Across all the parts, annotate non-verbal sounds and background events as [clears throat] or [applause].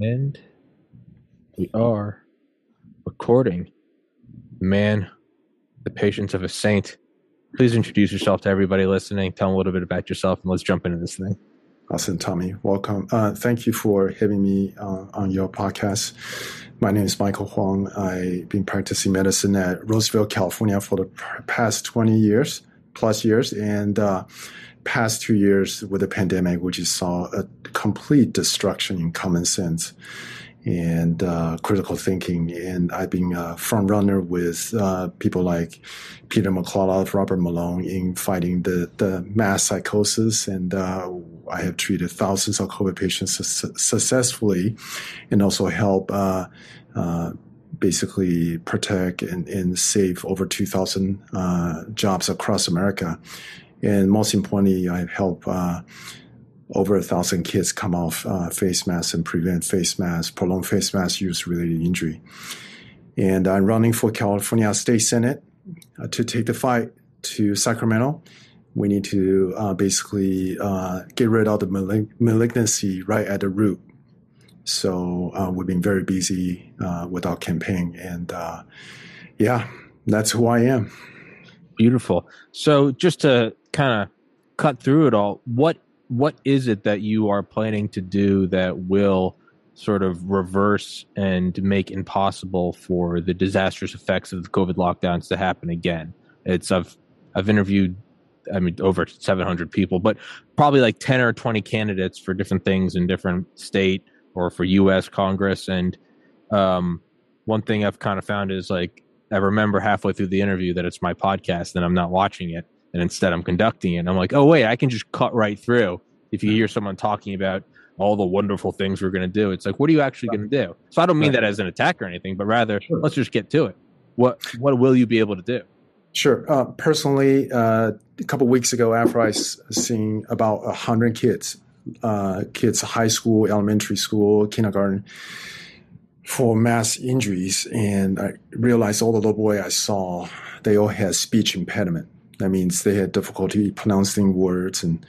And we are recording. Man, the patience of a saint. Please introduce yourself to everybody listening. Tell them a little bit about yourself, and let's jump into this thing. Awesome, Tommy. Welcome. Uh, thank you for having me uh, on your podcast. My name is Michael Huang. I've been practicing medicine at Roseville, California for the past 20 years, plus years, and uh, past two years with the pandemic, which saw a complete destruction in common sense and uh, critical thinking. And I've been a front runner with uh, people like Peter McCullough, Robert Malone in fighting the, the mass psychosis. And uh, I have treated thousands of COVID patients su- successfully and also help uh, uh, basically protect and, and, save over 2,000 uh, jobs across America. And most importantly, I help uh, over a thousand kids come off uh, face masks and prevent face masks, prolonged face mask use related injury. And I'm running for California State Senate uh, to take the fight to Sacramento. We need to uh, basically uh, get rid of the malig- malignancy right at the root. So uh, we've been very busy with our campaign. And yeah, that's who I am. Beautiful. So just to kind of cut through it all, what what is it that you are planning to do that will sort of reverse and make impossible for the disastrous effects of the COVID lockdowns to happen again? It's I've I've interviewed I mean over 700 people, but probably like 10 or 20 candidates for different things in different state or for U.S. Congress. And um, one thing I've kind of found is like I remember halfway through the interview that it's my podcast and I'm not watching it and instead I'm conducting it. I'm like, oh wait, I can just cut right through. If you hear someone talking about all the wonderful things we're going to do, it's like, what are you actually going to do? So I don't mean that as an attack or anything, but rather sure. let's just get to it. What what will you be able to do? Sure. Uh, personally, uh, a couple weeks ago, after I seen about a hundred kids, uh, kids high school, elementary school, kindergarten, for mass injuries, and I realized all the little boy I saw, they all had speech impediment. That means they had difficulty pronouncing words and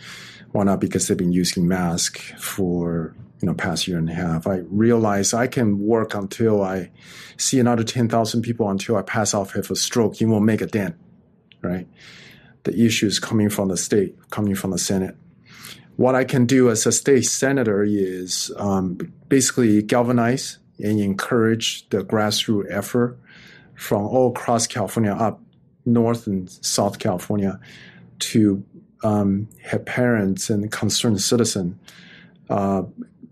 whatnot because they've been using mask for you know past year and a half. I realized I can work until I see another ten thousand people until I pass off have a stroke. It won't make a dent, right? The issue is coming from the state, coming from the Senate. What I can do as a state senator is um, basically galvanize and encourage the grassroots effort from all across California up North and South California to um, have parents and concerned citizens uh,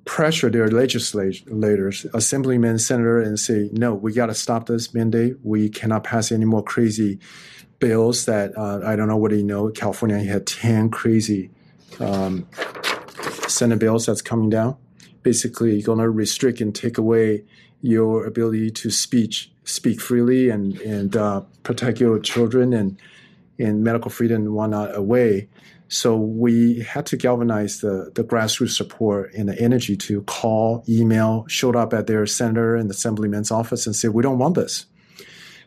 pressure their legislators, assemblyman, senator, and say, no, we got to stop this mandate. We cannot pass any more crazy bills that uh, I don't know what you know. California had 10 crazy um, Senate bills that's coming down. Basically, going to restrict and take away your ability to speech speak freely and and uh, protect your children and and medical freedom and whatnot away. So we had to galvanize the, the grassroots support and the energy to call, email, showed up at their senator and assemblyman's office and said, we don't want this.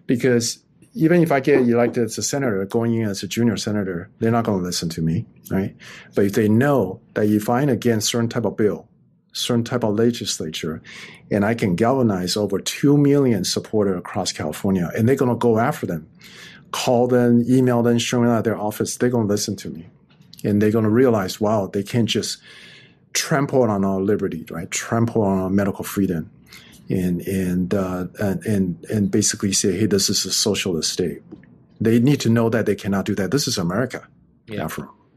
Because even if I get elected as a senator, going in as a junior senator, they're not going to listen to me, right? But if they know that if I'm against certain type of bill, certain type of legislature, and I can galvanize over 2 million supporters across California, and they're going to go after them, call them, email them, show them at their office, they're going to listen to me. And they're going to realize, wow, they can't just trample on our liberty, right? Trample on our medical freedom. And, and, uh, and, and, and basically say, hey, this is a socialist state. They need to know that they cannot do that. This is America. Yeah.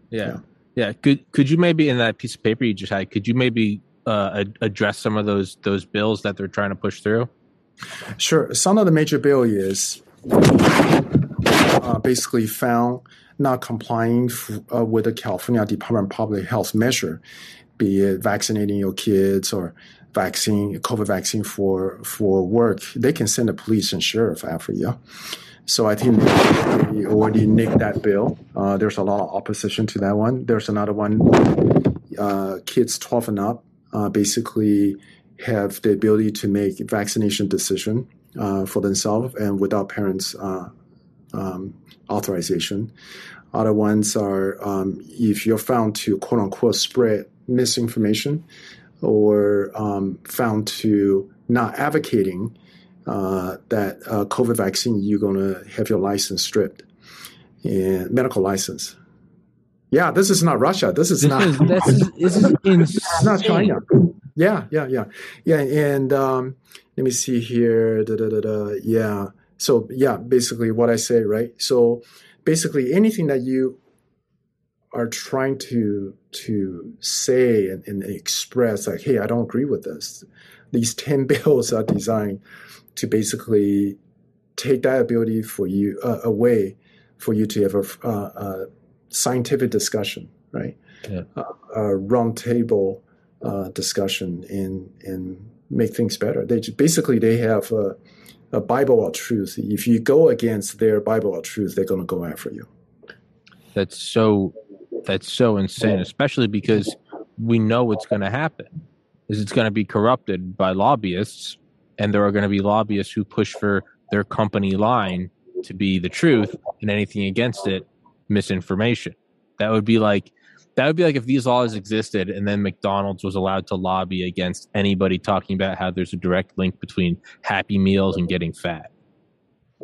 Yeah. yeah. yeah. Could, could you maybe in that piece of paper you just had, could you maybe uh, address some of those those bills that they're trying to push through? Sure. Some of the major bill is uh, basically found not complying f- uh, with the California Department of Public Health measure, be it vaccinating your kids or vaccine COVID vaccine for for work. They can send the police and sheriff after you. So I think they already nicked that bill. Uh, there's a lot of opposition to that one. There's another one, uh, kids 12 and up uh, basically have the ability to make vaccination decision uh, for themselves and without parents' uh, um, authorization. Other ones are um, if you're found to quote unquote spread misinformation or um, found to not advocating uh, that uh, COVID vaccine, you're going to have your license stripped and medical license. Yeah, this is not Russia. This is This not. is this is, this is [laughs] It's not. China. Yeah, yeah, yeah, yeah. And um, let me see here. Da, da, da, da. Yeah. So yeah, basically what I say, right? So basically anything that you are trying to to say and, and express, like, hey, I don't agree with this. These ten [laughs] bills are designed to basically take that ability for you uh, away for you to have a, uh, a scientific discussion, right? Yeah. Uh, a roundtable uh, discussion and and make things better. They just, basically they have a, a Bible of truth. If you go against their Bible of truth, they're going to go after you. That's so that's so insane, especially because we know what's going to happen. Is it's going to be corrupted by lobbyists, and there are going to be lobbyists who push for their company line to be the truth, and anything against it, misinformation. That would be like that would be like if these laws existed, and then McDonald's was allowed to lobby against anybody talking about how there's a direct link between Happy Meals and getting fat.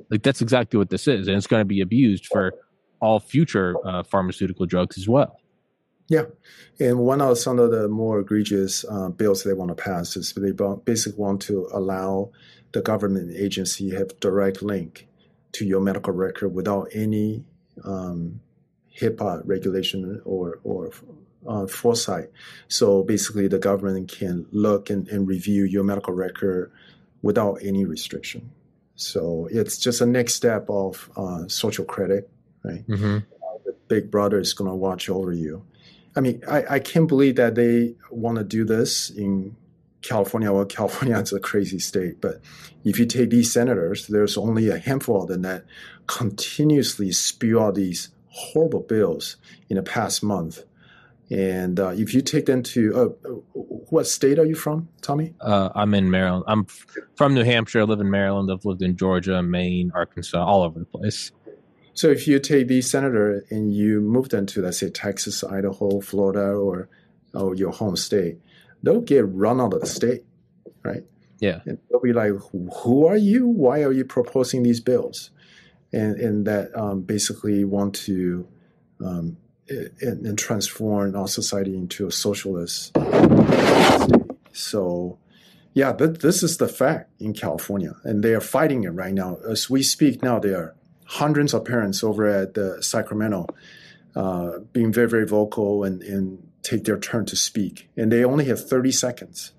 Like that's exactly what this is, and it's going to be abused for all future uh, pharmaceutical drugs as well. Yeah, and one of some of the more egregious uh, bills they want to pass is they basically want to allow the government agency have direct link to your medical record without any um, HIPAA regulation or or uh, foresight. So basically, the government can look and, and review your medical record without any restriction. So it's just a next step of uh, social credit, right? Mm-hmm. the big brother is going to watch over you. I mean, I, I can't believe that they want to do this in California. Well, California [laughs] is a crazy state, but if you take these senators, there's only a handful of them that continuously spew out these horrible bills in the past month. And uh, if you take them to, uh, what state are you from, Tommy? Uh, I'm in Maryland. I'm from New Hampshire. I live in Maryland. I've lived in Georgia, Maine, Arkansas, all over the place. So if you take these senator and you move them to, let's say, Texas, Idaho, Florida, or or your home state, they'll get run out of the state, right? Yeah. And they'll be like, "Who are you? Why are you proposing these bills?" And and that um, basically want to um, and, and transform our society into a socialist state. So. Yeah, th- this is the fact in California, and they are fighting it right now. As we speak now, there are hundreds of parents over at the Sacramento uh, being very, very vocal and, and take their turn to speak. And they only have 30 seconds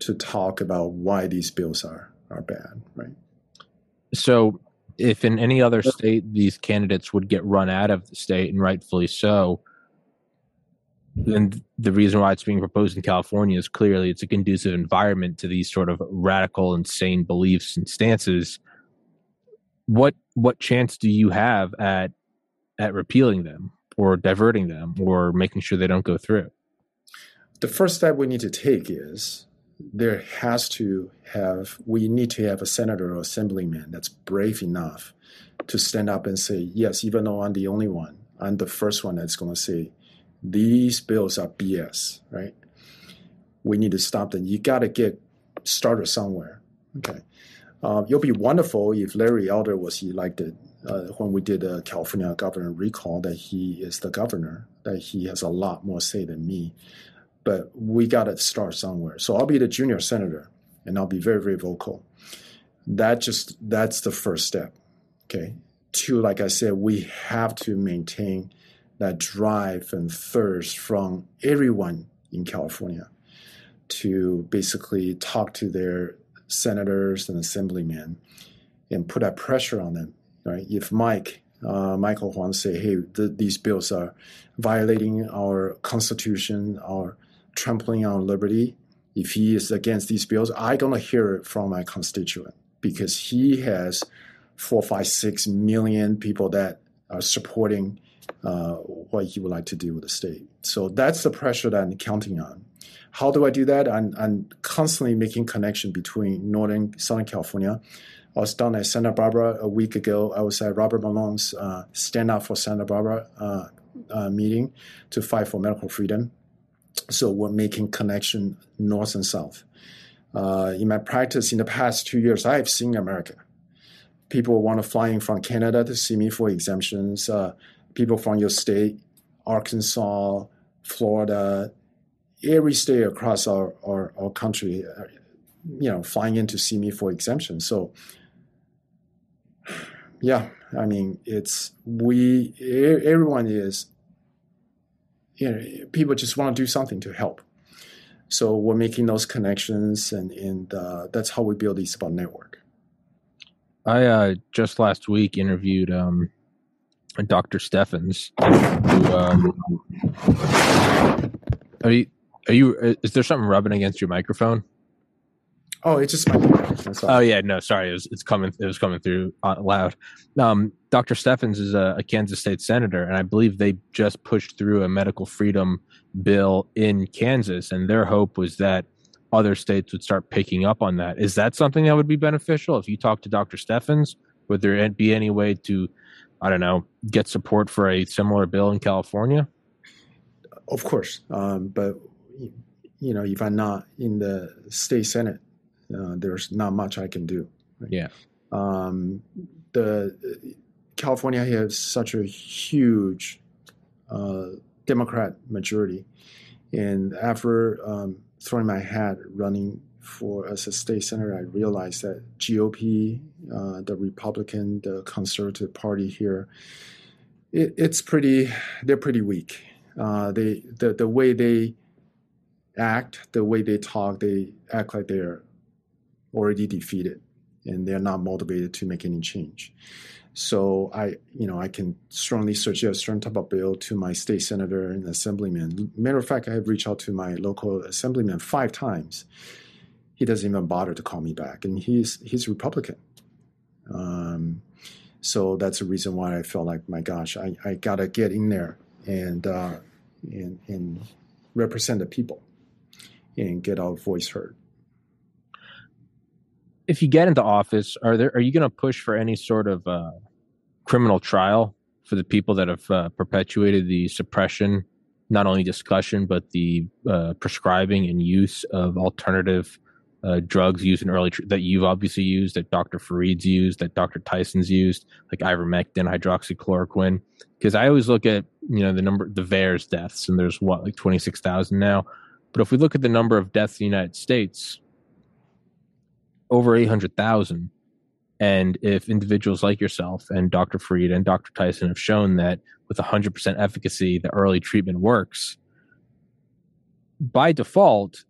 to talk about why these bills are, are bad, right? So, if in any other state these candidates would get run out of the state, and rightfully so, then the reason why it's being proposed in California is clearly it's a conducive environment to these sort of radical, insane beliefs and stances. What what chance do you have at at repealing them or diverting them or making sure they don't go through? The first step we need to take is there has to have we need to have a senator or assemblyman that's brave enough to stand up and say yes even though i'm the only one i'm the first one that's going to say these bills are bs right? We need to stop them. You got to get started somewhere okay? Uh, it'll be wonderful if larry elder was elected uh, when we did a california governor recall that he is the governor that he has a lot more say than me but we got to start somewhere. So I'll be the junior senator, and I'll be very, very vocal. That just that's the first step. Okay. Two, like I said, we have to maintain that drive and thirst from everyone in California to basically talk to their senators and assemblymen and put that pressure on them. Right? If Mike uh, Michael Huang say, "Hey, th- these bills are violating our constitution, our trampling on liberty. If he is against these bills, I'm gonna hear it from my constituent because he has four, five, six million people that are supporting uh, what he would like to do with the state. So that's the pressure that I'm counting on. How do I do that? I'm, I'm constantly making connection between Northern Southern California. I was down at Santa Barbara a week ago. I was at Robert Malone's uh, Stand Up for Santa Barbara uh, uh, meeting to fight for medical freedom So we're making connection north and south. Uh, in my practice in the past two years, I've seen America. People want to fly in from Canada to see me for exemptions. Uh, people from your state, Arkansas, Florida, every state across our, our, our country, uh, you know, flying in to see me for exemptions. So, yeah, I mean, it's we, everyone is, you know, people just want to do something to help. So we're making those connections, and, and uh, that's how we build the Spot network. I uh, just last week interviewed um, Dr. Steffens. Who, um, are you? Are you? Is there something rubbing against your microphone? Oh, it's just my. Oh yeah, no, sorry, it was, it's coming. It was coming through uh, loud. Um, Dr. Steffens is a, a, Kansas State senator, and I believe they just pushed through a medical freedom bill in Kansas, and their hope was that other states would start picking up on that. Is that something that would be beneficial if you talk to Dr. Steffens? Would there be any way to, I don't know, get support for a similar bill in California? Of course, um, but you know, if I'm not in the state senate, uh, there's not much I can do. Right? Yeah. Um, the California has such a huge uh, Democrat majority, and after um, throwing my hat running for as a state senator, I realized that GOP, uh, the Republican, the Conservative Party here, it, it's pretty. They're pretty weak. Uh, they the the way they act, the way they talk, they act like they're already defeated, and they're not motivated to make any change. So I, you know, I can strongly suggest a certain type of bill to my state senator and assemblyman. Matter of fact, I have reached out to my local assemblyman five times. He doesn't even bother to call me back, and he's he's Republican. Um, so that's the reason why I felt like, my gosh, I, I gotta get in there and uh, and and represent the people and get our voice heard if you get into office, are there are you going to push for any sort of uh, criminal trial for the people that have uh, perpetuated the suppression, not only discussion but the uh, prescribing and use of alternative uh, drugs used in early tr- that you've obviously used, that Dr. Fareed's used, that Dr. Tyson's used, like ivermectin, hydroxychloroquine. Because I always look at you know the number the VAERS deaths, and there's what like twenty six thousand now. But if we look at the number of deaths in the United States, over 800,000. And if individuals like yourself and Dr. Freed and Dr. Tyson have shown that with 100% efficacy, the early treatment works, by default,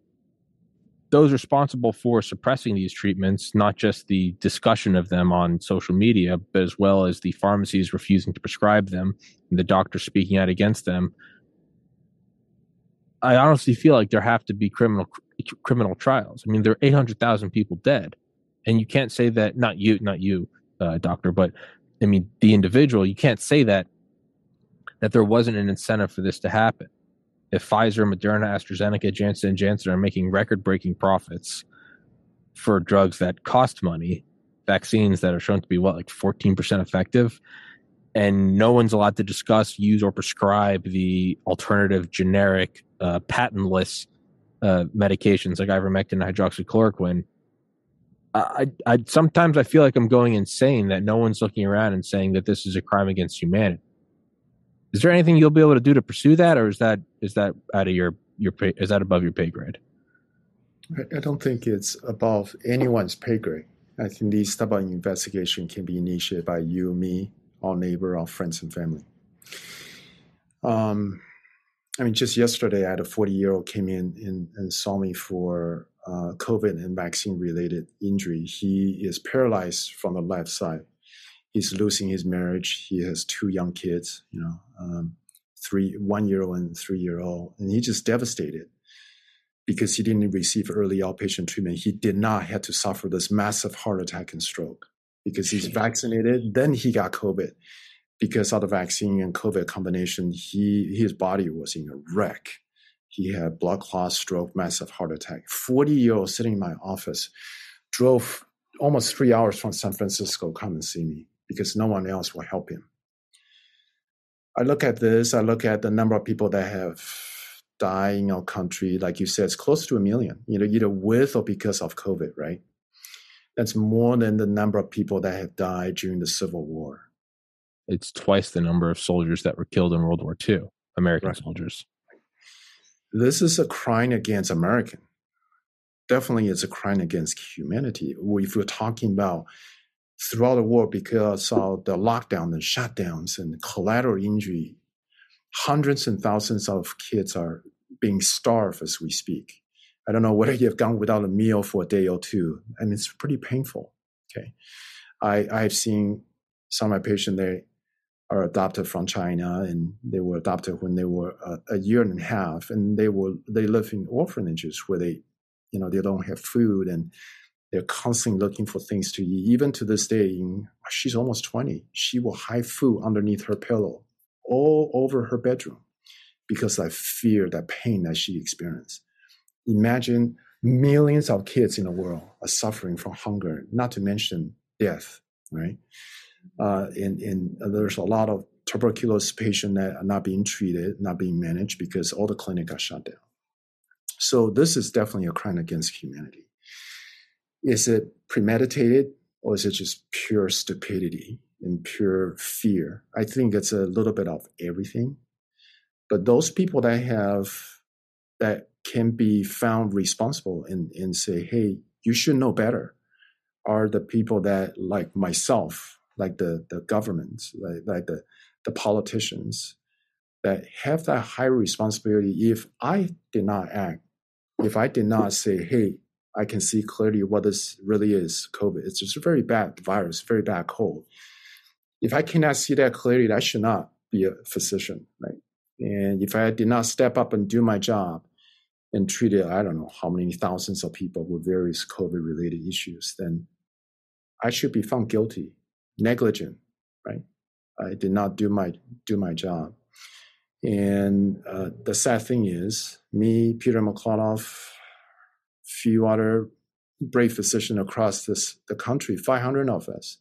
those responsible for suppressing these treatments, not just the discussion of them on social media, but as well as the pharmacies refusing to prescribe them and the doctors speaking out against them, I honestly feel like there have to be criminal criminal trials. I mean, there are 800,000 people dead. And you can't say that, not you, not you, uh, doctor, but I mean, the individual, you can't say that, that there wasn't an incentive for this to happen. If Pfizer, Moderna, AstraZeneca, Janssen, Janssen are making record breaking profits for drugs that cost money, vaccines that are shown to be what, like 14% effective, and no one's allowed to discuss, use, or prescribe the alternative generic, uh, patentless uh, medications like ivermectin and hydroxychloroquine. I, I sometimes I feel like I'm going insane that no one's looking around and saying that this is a crime against humanity. Is there anything you'll be able to do to pursue that, or is that is that out of your your pay, is that above your pay grade? I don't think it's above anyone's pay grade. I think these type of investigation can be initiated by you, me, our neighbor, our friends and family. Um, I mean, just yesterday, I had a 40 year old came in and, and saw me for uh, COVID and vaccine related injury. He is paralyzed from the left side. He's losing his marriage. He has two young kids, you know, um, three, one year old and three year old, and he's just devastated because he didn't receive early outpatient treatment. He did not have to suffer this massive heart attack and stroke because he's vaccinated. Then he got COVID because of the vaccine and COVID combination, he his body was in a wreck. He had blood clot, stroke, massive heart attack. 40 year old sitting in my office, drove almost three hours from San Francisco, come and see me because no one else will help him. I look at this, I look at the number of people that have died in our country, like you said, it's close to a million, you know, either with or because of COVID, right? That's more than the number of people that have died during the Civil War. It's twice the number of soldiers that were killed in World War II, American right. soldiers. This is a crime against American. Definitely, it's a crime against humanity. If we're talking about throughout the world because of the lockdown and shutdowns and collateral injury, hundreds and thousands of kids are being starved as we speak. I don't know whether you've gone without a meal for a day or two, and it's pretty painful. Okay, I I've seen some of my patients they are adopted from China, and they were adopted when they were a, a year and a half, and they were they live in orphanages where they, you know, they don't have food and they're constantly looking for things to eat. Even to this day, she's almost 20. She will hide food underneath her pillow all over her bedroom because I fear that pain that she experienced. Imagine millions of kids in the world are suffering from hunger, not to mention death, right? Uh, and, there's a lot of tuberculosis patients that are not being treated, not being managed because all the clinics are shut down. So this is definitely a crime against humanity. Is it premeditated or is it just pure stupidity and pure fear? I think it's a little bit of everything. But those people that have that can be found responsible and, and say, hey, you should know better are the people that like myself, like the, the governments, like, like the, the politicians that have that high responsibility. If I did not act, if I did not say, hey, I can see clearly what this really is COVID. It's just a very bad virus, very bad cold. If I cannot see that clearly, I should not be a physician, right? And if I did not step up and do my job and treated, I don't know how many thousands of people with various COVID related issues, then I should be found guilty, negligent, right? I did not do my do my job. And uh, the sad thing is, me, Peter McCullough, few other brave physicians across this the country, 500 of us.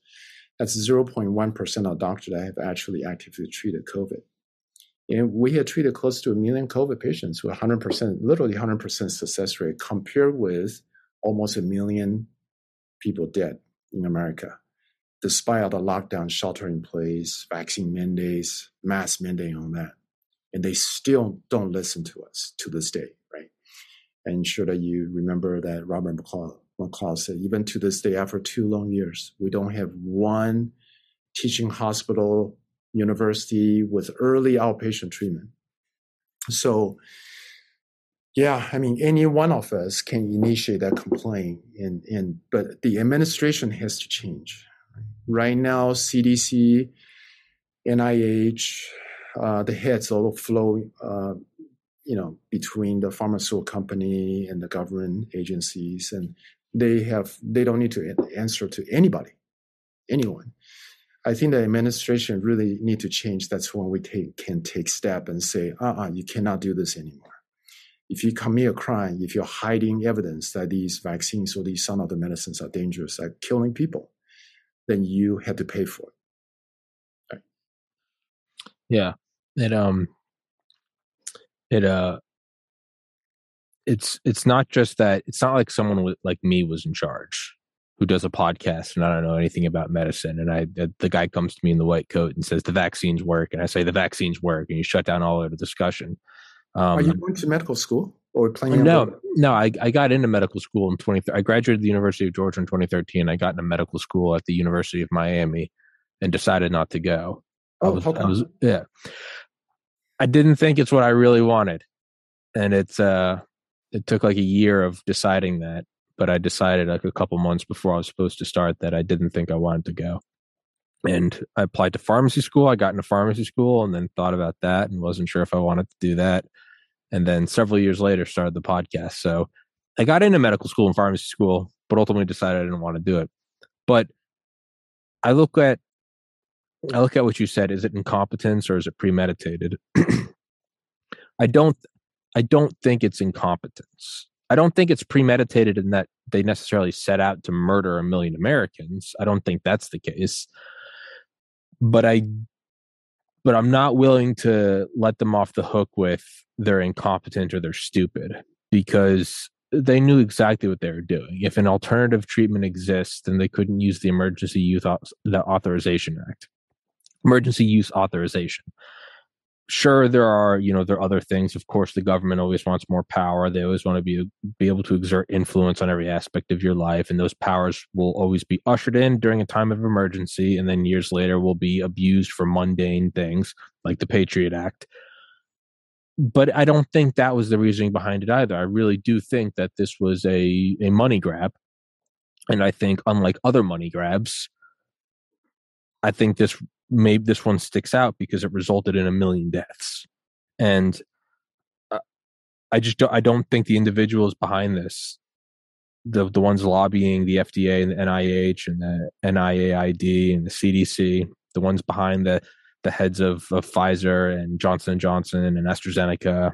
That's 0.1% of doctors that have actually actively treated COVID. And we had treated close to a million COVID patients with 100%, literally 100% success rate, compared with almost a million people dead in America, despite all the lockdown, shelter in place, vaccine mandates, mask mandate on that. And they still don't listen to us to this day right? and sure that you remember that Robert McCall, McCall said, even to this day, after two long years, we don't have one teaching hospital, university with early outpatient treatment. So, yeah, I mean, any one of us can initiate that complaint, and, and but the administration has to change. Right now, CDC, NIH, uh, the heads all flow uh, you know, between the pharmaceutical company and the government agencies, and they have they don't need to answer to anybody, anyone. I think the administration really need to change. That's when we take, can take step and say, uh-uh, you cannot do this anymore. If you commit a crime, if you're hiding evidence that these vaccines or these some of the medicines are dangerous, like killing people, then you have to pay for it. Right. Yeah, It um, it uh it's it's not just that it's not like someone with, like me was in charge who does a podcast and I don't know anything about medicine and I the guy comes to me in the white coat and says the vaccines work and I say the vaccines work and you shut down all of the discussion. Um, Are you going to medical school or playing? No, no. I, I got into medical school in twenty. I graduated the University of Georgia in 2013. I got into medical school at the University of Miami, and decided not to go. Oh, I was, I was yeah. I didn't think it's what I really wanted. And it's uh it took like a year of deciding that, but I decided like a couple months before I was supposed to start that I didn't think I wanted to go. And I applied to pharmacy school. I got into pharmacy school and then thought about that and wasn't sure if I wanted to do that. And then several years later started the podcast. So I got into medical school and pharmacy school, but ultimately decided I didn't want to do it. But I look at I look at what you said. Is it incompetence or is it premeditated? [clears throat] I don't. I don't think it's incompetence. I don't think it's premeditated in that they necessarily set out to murder a million Americans. I don't think that's the case. But I but I'm not willing to let them off the hook with they're incompetent or they're stupid because they knew exactly what they were doing. If an alternative treatment exists, then they couldn't use the Emergency Use Authorization Act, Emergency Use Authorization. Sure, there are you know there are other things. Of course, the government always wants more power. They always want to be be able to exert influence on every aspect of your life, and those powers will always be ushered in during a time of emergency, and then years later will be abused for mundane things like the Patriot Act but I don't think that was the reasoning behind it either. I really do think that this was a, a money grab. And I think, unlike other money grabs, I think this maybe this one sticks out because it resulted in a million deaths. And uh, I just don't, I don't think the individuals behind this, the the ones lobbying the FDA and the NIH and the NIAID and the CDC, the ones behind the the heads of, of Pfizer and Johnson Johnson and AstraZeneca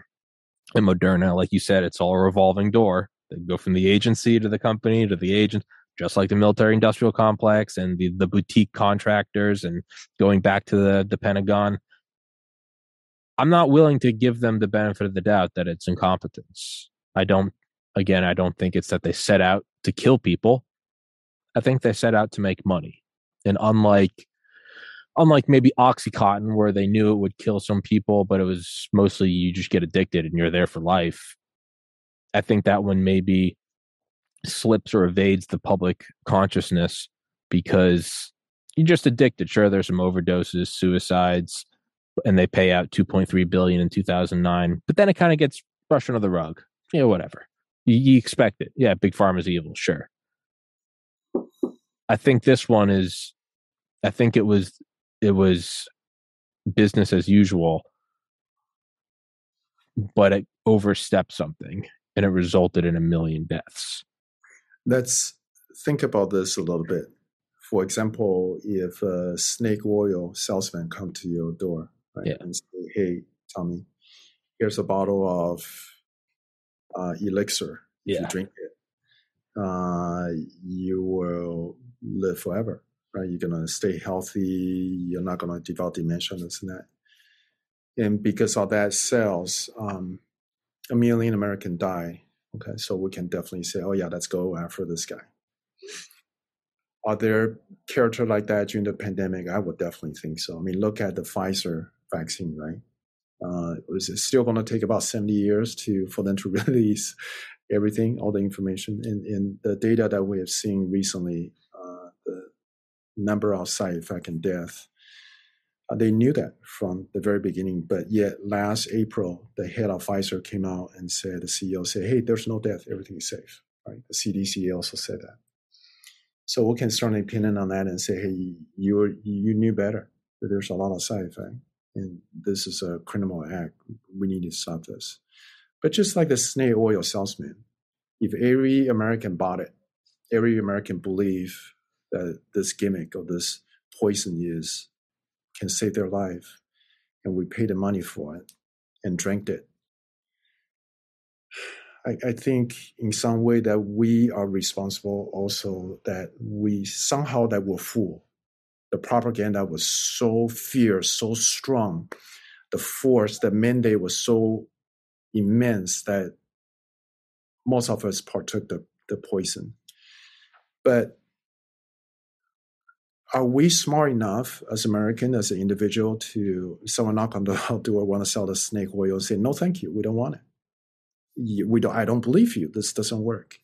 and Moderna. Like you said, it's all a revolving door. They go from the agency to the company to the agent, just like the military industrial complex and the, the boutique contractors and going back to the, the Pentagon. I'm not willing to give them the benefit of the doubt that it's incompetence. I don't, again, I don't think it's that they set out to kill people. I think they set out to make money. And unlike unlike maybe Oxycontin, where they knew it would kill some people, but it was mostly you just get addicted and you're there for life. I think that one maybe slips or evades the public consciousness because you're just addicted. Sure, there's some overdoses, suicides, and they pay out 2.3 billion in 2009, but then it kind of gets brushed under the rug. Yeah, whatever. You, you expect it. Yeah, big pharma's evil. Sure. I think this one is. I think it was it was business as usual, but it overstepped something and it resulted in a million deaths. Let's think about this a little bit. For example, if a snake oil salesman come to your door right, yeah. and say, "Hey, Tommy, here's a bottle of uh, elixir. If yeah. you drink it, uh, you will live forever." Right? You're gonna stay healthy. You're not gonna develop dementia, this and that. And because of that sales, um, a million American die. Okay, so we can definitely say, oh yeah, let's go after this guy. Are there character like that during the pandemic? I would definitely think so. I mean, look at the Pfizer vaccine, right? Uh, is it still going to take about 70 years to for them to [laughs] release everything, all the information? And, and the data that we have seen recently number of side effect and death. Uh, they knew that from the very beginning, but yet last April, the head of Pfizer came out and said, the CEO said, "Hey, there's no death, everything is safe." Right? The CDC also said that. So we can start an opinion on that and say, "Hey, you you knew better. That there's a lot of side effect, and this is a criminal act. We need to stop this." But just like the snake oil salesman, if every American bought it, every American believed that this gimmick or this poison is can save their life and we paid the money for it and drank it. I, I, think in some way that we are responsible also that we somehow that were fool. The propaganda was so fierce so strong the force the mandate was so immense that most of us partook the, the poison. But are we smart enough as American, as an individual, to someone knock on the [laughs] door, want to sell the snake oil, and say no, thank you, we don't want it. We don't. I don't believe you. This doesn't work.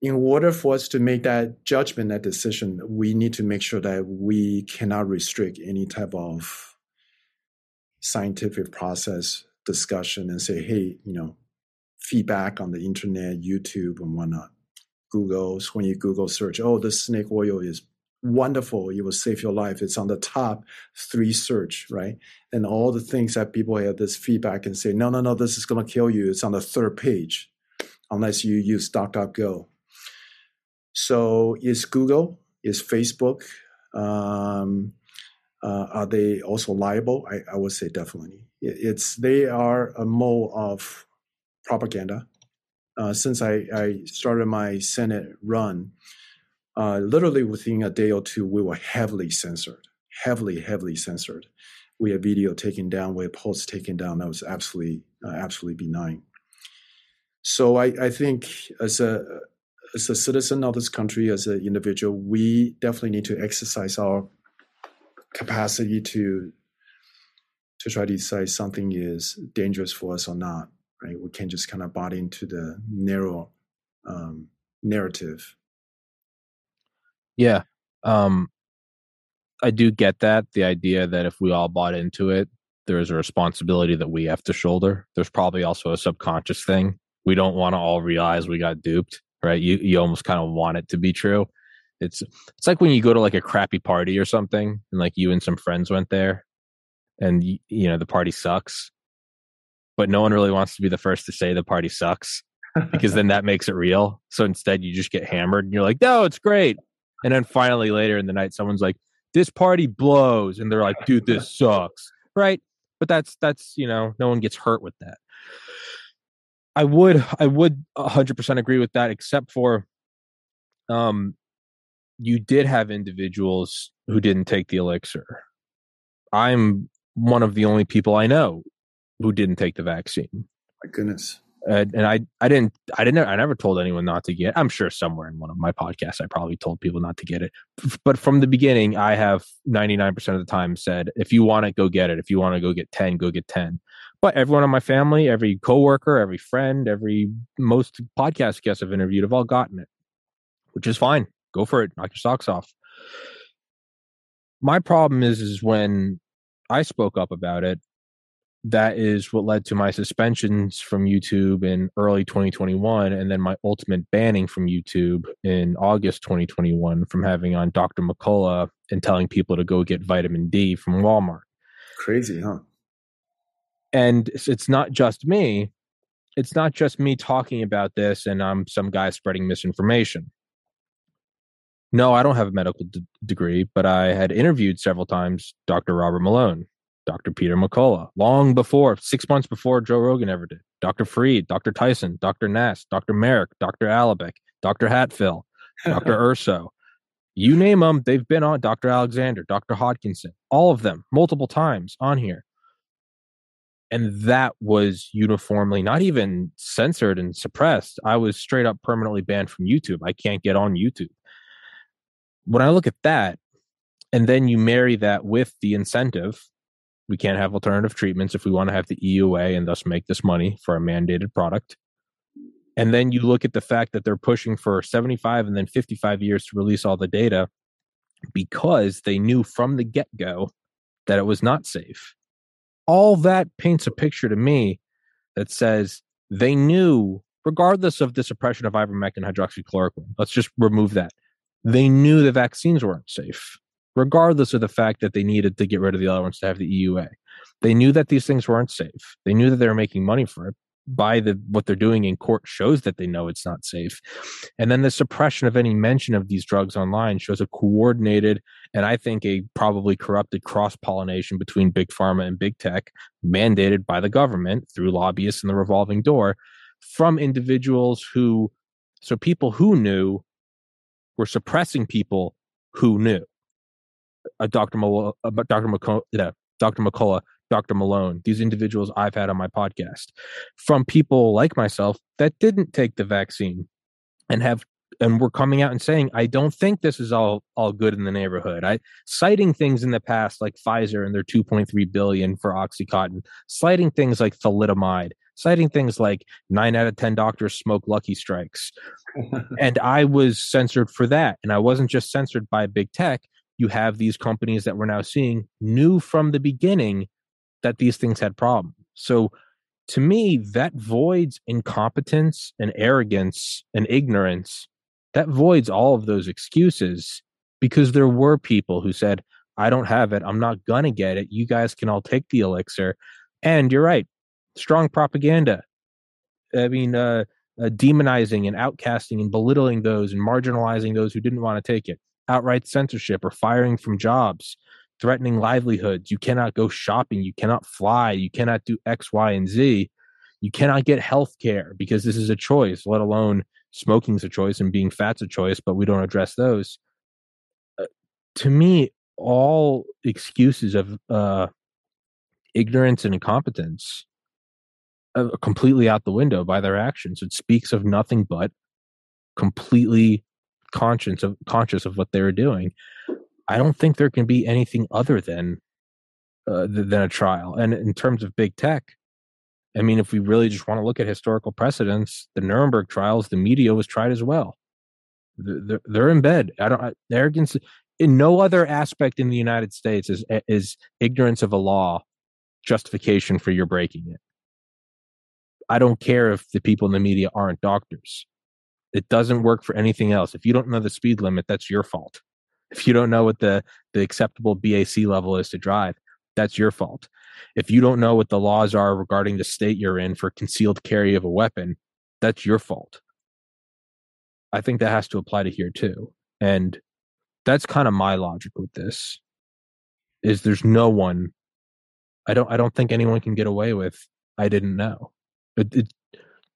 In order for us to make that judgment, that decision, we need to make sure that we cannot restrict any type of scientific process discussion and say, hey, you know, feedback on the internet, YouTube, and whatnot Google's when you Google search, oh, this snake oil is wonderful. It will save your life. It's on the top three search, right? And all the things that people have this feedback and say, no, no, no, this is going to kill you. It's on the third page, unless you use DuckDuckGo. So is Google, is Facebook, um, uh, are they also liable? I, I would say definitely. It's they are a mode of propaganda uh, since I, I, started my Senate run, uh, literally within a day or two, we were heavily censored, heavily, heavily censored. we had video taken down, we had posts taken down. That was absolutely uh, absolutely benign. So I, I think as a as a citizen of this country, as an individual, we definitely need to exercise our capacity to to try to decide something is dangerous for us or not. Right? We can't just kind of buy into the narrow um, narrative. Yeah, um, I do get that. The idea that if we all bought into it, there's a responsibility that we have to shoulder. There's probably also a subconscious thing. We don't want to all realize we got duped, right? You you almost kind of want it to be true. It's it's like when you go to like a crappy party or something, and like you and some friends went there, and you, you know the party sucks, but no one really wants to be the first to say the party sucks because then that makes it real. So instead, you just get hammered, and you're like, "No, it's great." And then finally, later in the night, someone's like, "This party blows," and they're like, "Dude, this sucks," right? But that's that's you know, no one gets hurt with that. I would I would 100% agree with that, except for, um, you did have individuals who didn't take the elixir. I'm one of the only people I know who didn't take the vaccine. My goodness. Uh, and I, I didn't, I didn't, I never told anyone not to get. I'm sure somewhere in one of my podcasts, I probably told people not to get it. But from the beginning, I have 99% of the time said, if you want it, go get it. If you want to go get 10, go get 10. But everyone in my family, every coworker, every friend, every most podcast guests I've interviewed have all gotten it, which is fine. Go for it. Knock your socks off. My problem is, is when I spoke up about it, that is what led to my suspensions from YouTube in early 2021 and then my ultimate banning from YouTube in August 2021 from having on Dr. McCullough and telling people to go get vitamin D from Walmart. Crazy, huh? And it's not just me. It's not just me talking about this and I'm some guy spreading misinformation. No, I don't have a medical d- degree, but I had interviewed several times Dr. Robert Malone, Dr. Peter McCullough, long before, six months before Joe Rogan ever did. Dr. Freed, Dr. Tyson, Dr. Nass, Dr. Merrick, Dr. Alabek, Dr. Hatfill, Dr. Urso. You name them, they've been on. Dr. Alexander, Dr. Hodkinson, all of them, multiple times on here. And that was uniformly not even censored and suppressed. I was straight up permanently banned from YouTube. I can't get on YouTube. When I look at that, and then you marry that with the incentive we can't have alternative treatments if we want to have the EUA and thus make this money for a mandated product. And then you look at the fact that they're pushing for 75 and then 55 years to release all the data because they knew from the get go that it was not safe. All that paints a picture to me that says they knew, regardless of the suppression of ivermectin hydroxychloroquine, let's just remove that. They knew the vaccines weren't safe regardless of the fact that they needed to get rid of the other ones to have the EUA. They knew that these things weren't safe. They knew that they were making money for it. By the what they're doing in court shows that they know it's not safe. And then the suppression of any mention of these drugs online shows a coordinated and I think a probably corrupted cross pollination between big pharma and big tech, mandated by the government through lobbyists and the revolving door from individuals who, so people who knew were suppressing people who knew uh, Dr. Mal- uh, Dr. McCullough, yeah, Dr. McCullough, Dr. Malone, these individuals I've had on my podcast from people like myself that didn't take the vaccine and have and were coming out and saying, I don't think this is all all good in the neighborhood. I citing things in the past like Pfizer and their 2.3 billion for OxyContin, citing things like thalidomide, citing things like nine out of ten doctors smoke Lucky Strikes, [laughs] and I was censored for that. And I wasn't just censored by big tech you have these companies that we're now seeing knew from the beginning that these things had problems. So to me, that voids incompetence and arrogance and ignorance. That voids all of those excuses because there were people who said, I don't have it. I'm not going to get it. You guys can all take the elixir. And you're right. Strong propaganda. I mean, uh, uh, demonizing and outcasting and belittling those and marginalizing those who didn't want to take it outright censorship or firing from jobs, threatening livelihoods. You cannot go shopping. You cannot fly. You cannot do X, Y, and Z. You cannot get health care because this is a choice, let alone smoking's a choice and being fat's a choice, but we don't address those. Uh, to me, all excuses of uh, ignorance and incompetence uh, completely out the window by their actions. It speaks of nothing but completely conscious of conscious of what they were doing. I don't think there can be anything other than uh, than a trial. And in terms of big tech, I mean, if we really just want to look at historical precedents, the Nuremberg trials, the media was tried as well. They're, they're in bed. I don't arrogance in no other aspect in the United States is is ignorance of a law justification for your breaking it. I don't care if the people in the media aren't doctors. It doesn't work for anything else. If you don't know the speed limit, that's your fault. If you don't know what the, the acceptable BAC level is to drive, that's your fault. If you don't know what the laws are regarding the state you're in for concealed carry of a weapon, that's your fault. I think that has to apply to here too. And that's kind of my logic with this is there's no one I don't I don't think anyone can get away with I didn't know. It, it,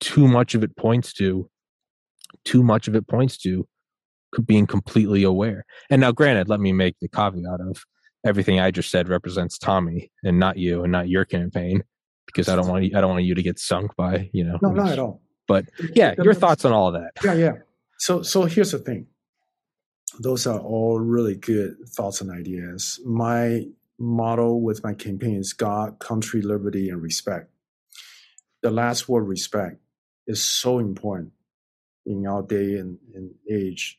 too much of it points to too much of it points to being completely aware. And now, granted, let me make the caveat of everything I just said represents Tommy and not you and not your campaign because I don't want you, I don't want you to get sunk by you know. No, not at all. But yeah, your thoughts on all of that. Yeah, yeah. So, so here's the thing. Those are all really good thoughts and ideas. My motto with my campaign is God, country, liberty, and respect. The last word, respect, is so important in our day and, and age.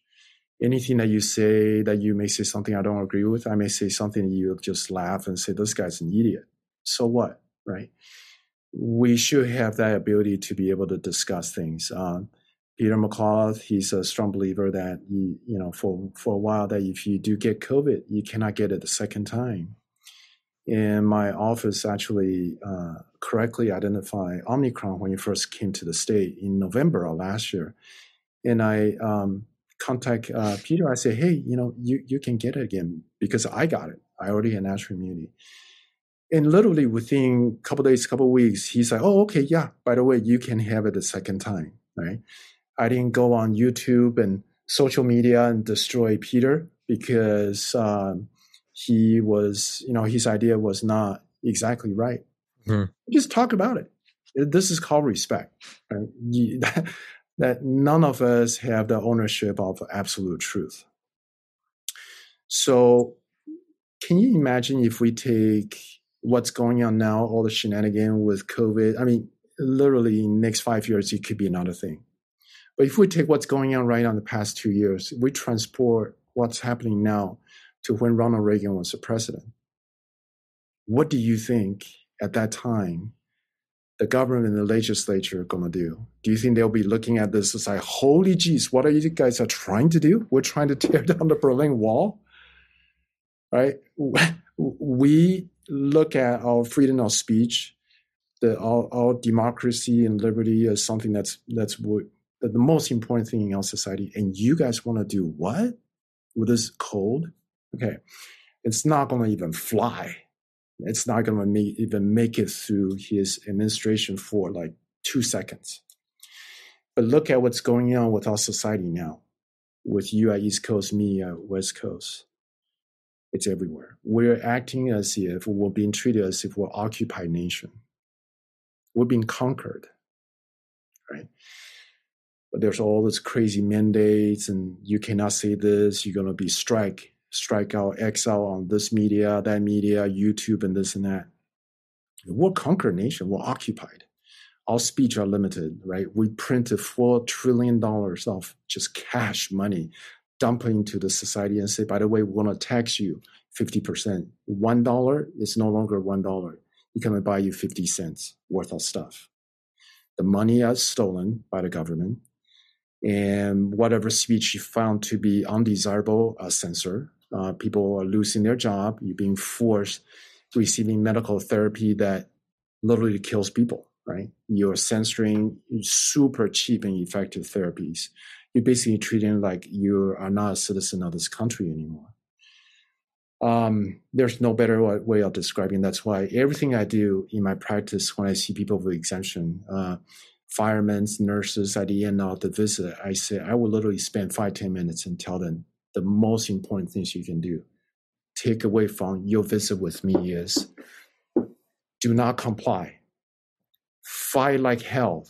Anything that you say that you may say something I don't agree with, I may say something you just laugh and say, this guy's an idiot. So what, right? We should have that ability to be able to discuss things. Um, Peter McCullough, he's a strong believer that you, you know, for, for a while that if you do get COVID, you cannot get it the second time. And my office actually uh, correctly identified Omicron when it first came to the state in November of last year. And I um, contact uh, Peter. I say, hey, you know, you, you can get it again because I got it. I already had natural immunity. And literally within a couple days, couple weeks, he's like, oh, okay, yeah, by the way, you can have it a second time, right? I didn't go on YouTube and social media and destroy Peter because um, he was, you know, his idea was not exactly right. Mm. Just talk about it. This is called respect. Right? You, [laughs] that, that none of us have the ownership of absolute truth. So, can you imagine if we take what's going on now, all the shenanigans with COVID? I mean, literally, in next five years, it could be another thing. But if we take what's going on right now in the past two years, we transport what's happening now to when Ronald Reagan was the president. What do you think at that time the government and the legislature are going to do? Do you think they'll be looking at this as like, holy jeez, what are you guys are trying to do? We're trying to [laughs] tear down the Berlin Wall, right? We look at our freedom of speech, the our, our democracy and liberty as something that's that's what, the most important thing in our society. And you guys want to do what with this code? Okay, it's not going to even fly. It's not going to even make it through his administration for like two seconds. But look at what's going on with our society now, with you at East Coast, me at West Coast. It's everywhere. We're acting as if we're being treated as if we're occupied nation. We're being conquered, right? But there's all this crazy mandates, and you cannot say this. You're going to be strike strike out, exile on this media, that media, YouTube, and this and that. We're conquered nation. We're occupied. Our speech are limited, right? We printed four trillion dollars of just cash money, dump into the society, and say, by the way, we're to tax you fifty percent. One dollar is no longer one dollar. Going to buy you fifty cents worth of stuff. The money is stolen by the government, and whatever speech you found to be undesirable, uh, censor uh, people are losing their job. You're being forced receiving medical therapy that literally kills people, right? You're censoring super cheap and effective therapies. You're basically treating like you are not a citizen of this country anymore. Um, there's no better way of describing. That's why everything I do in my practice, when I see people with exemption, uh, firemen, nurses, at the end of the visit, I say I will literally spend five ten minutes and tell them the most important things you can do take away from your visit with me is do not comply. Fight like hell.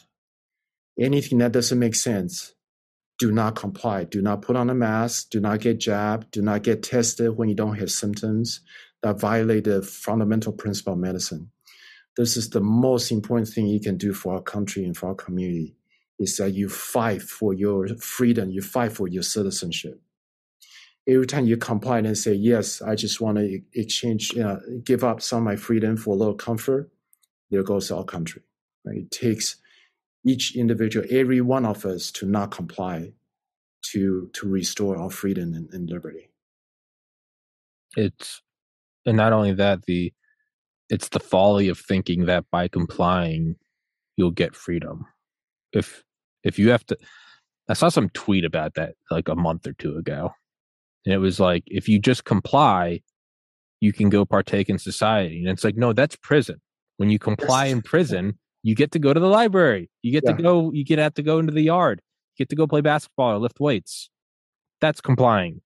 Anything that doesn't make sense, do not comply. Do not put on a mask. Do not get jabbed. Do not get tested when you don't have symptoms that violate the fundamental principle of medicine. This is the most important thing you can do for our country and for our community is that you fight for your freedom, you fight for your citizenship. Every time you comply and say, yes, I just want to exchange, you know, give up some of my freedom for a little comfort, there goes our country. Right? It takes each individual, every one of us to not comply to to restore our freedom and, and liberty. It's and not only that, the it's the folly of thinking that by complying you'll get freedom. If if you have to I saw some tweet about that like a month or two ago. And it was like if you just comply, you can go partake in society. And it's like, no, that's prison. When you comply in prison, you get to go to the library. You get yeah. to go, you get have to go into the yard. You get to go play basketball or lift weights. That's complying.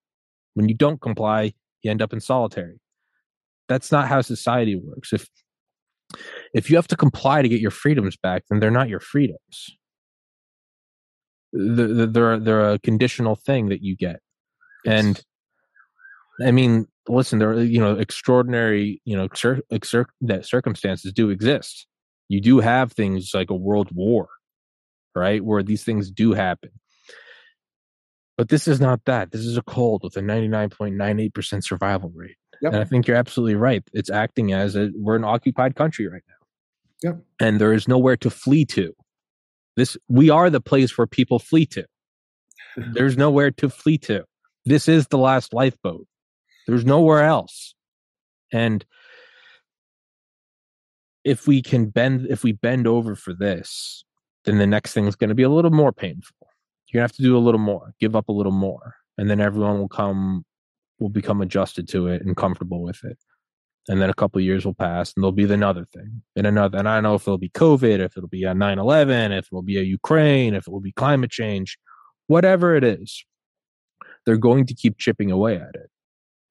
When you don't comply, you end up in solitary. That's not how society works. If if you have to comply to get your freedoms back, then they're not your freedoms. They're they're a conditional thing that you get, and I mean, listen, there are you know extraordinary you know that circumstances do exist you do have things like a world war, right? Where these things do happen. But this is not that. This is a cold with a 99.98% survival rate. Yep. And I think you're absolutely right. It's acting as a we're an occupied country right now. Yep. And there is nowhere to flee to. This we are the place where people flee to. [laughs] There's nowhere to flee to. This is the last lifeboat. There's nowhere else. And if we can bend if we bend over for this then the next thing is going to be a little more painful you're going to have to do a little more give up a little more and then everyone will come will become adjusted to it and comfortable with it and then a couple years will pass and there'll be another thing and another and i don't know if it'll be covid if it'll be a 9-11 if it'll be a ukraine if it will be climate change whatever it is they're going to keep chipping away at it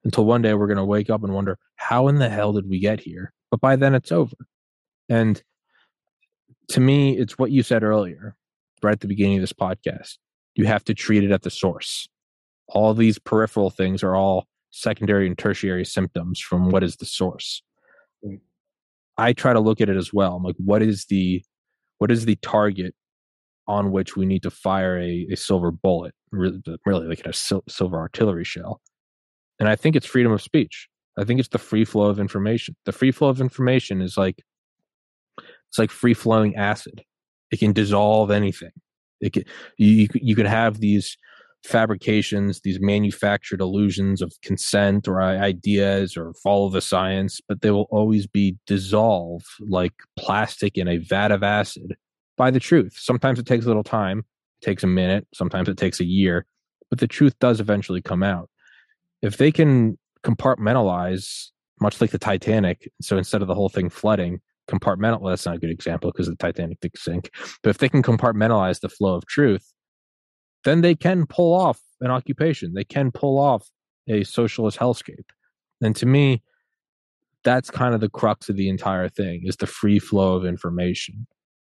until one day we're going to wake up and wonder how in the hell did we get here but by then it's over and to me, it's what you said earlier, right at the beginning of this podcast. You have to treat it at the source. All these peripheral things are all secondary and tertiary symptoms from what is the source. I try to look at it as well. I'm like, what is the what is the target on which we need to fire a, a silver bullet, really, really like a sil- silver artillery shell? And I think it's freedom of speech. I think it's the free flow of information. The free flow of information is like it's like free flowing acid. It can dissolve anything. It can, you you could have these fabrications, these manufactured illusions of consent or ideas or follow the science, but they will always be dissolved like plastic in a vat of acid by the truth. Sometimes it takes a little time, it takes a minute, sometimes it takes a year, but the truth does eventually come out. If they can compartmentalize, much like the Titanic, so instead of the whole thing flooding, compartmental well, that's not a good example because the titanic did sink but if they can compartmentalize the flow of truth then they can pull off an occupation they can pull off a socialist hellscape and to me that's kind of the crux of the entire thing is the free flow of information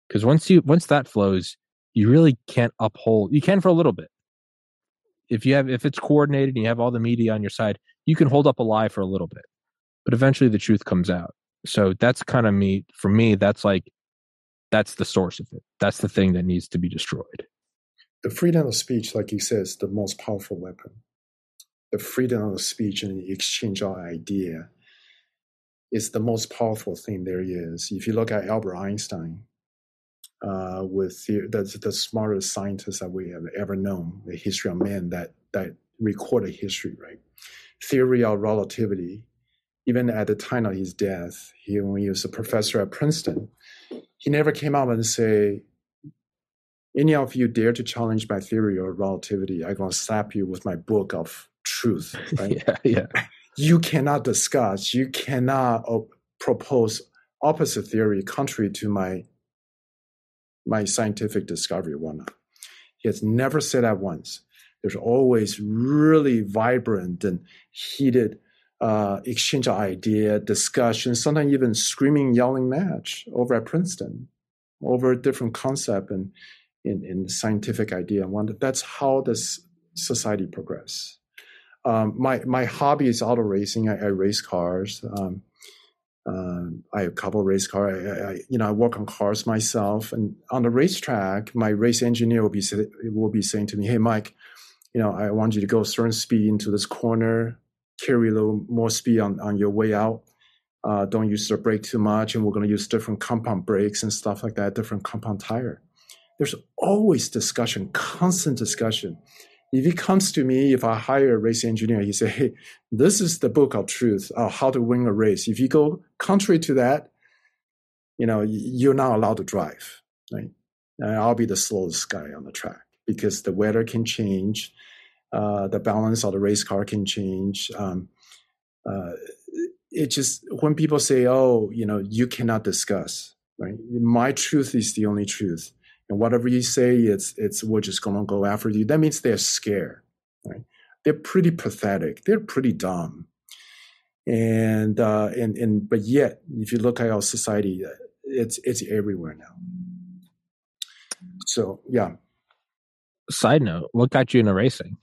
because once you once that flows you really can't uphold you can for a little bit. If you have if it's coordinated and you have all the media on your side you can hold up a lie for a little bit but eventually the truth comes out. So that's kind of me for me that's like that's the source of it. That's the thing that needs to be destroyed. The freedom of speech like you said is the most powerful weapon. The freedom of speech and the exchange of idea is the most powerful thing there is. If you look at albert einstein uh, with the, the, the smartest scientist that we have ever known the history of man that that recorded history right theory of relativity even at the time of his death, he, when he was a professor at Princeton, he never came out and say, any of you dare to challenge my theory of relativity, I'm going to slap you with my book of truth. [laughs] Right? yeah, yeah. You cannot discuss, you cannot op- propose opposite theory contrary to my my scientific discovery or whatnot. He has never said that once. There's always really vibrant and heated uh, exchange of idea, discussion, sometimes even screaming, yelling match over at Princeton over a different concept and in, in scientific idea. One that's how this society progress. Um, my my hobby is auto racing. I, I race cars. Um, uh, I have a couple race car. I, I, you know, I work on cars myself, and on the racetrack, my race engineer will be will be saying to me, "Hey, Mike, you know, I want you to go certain speed into this corner, carry a little more speed on on your way out. Uh, don't use the brake too much, and we're going to use different compound brakes and stuff like that, different compound tire." There's always discussion, constant discussion if he comes to me, if I hire a race engineer, he say, "Hey, this is the book of truth of how to win a race. If you go contrary to that, you know you're not allowed to drive. Right? And I'll be the slowest guy on the track because the weather can change, uh, the balance of the race car can change. Um, uh, it just when people say, "Oh, you know, you cannot discuss," right? My truth is the only truth and whatever you say, it's it's we're just gonna go after you. That means they're scared, right? They're pretty pathetic. They're pretty dumb, and uh, and and but yet, if you look at our society, it's it's everywhere now. So yeah. Side note: What got you into racing?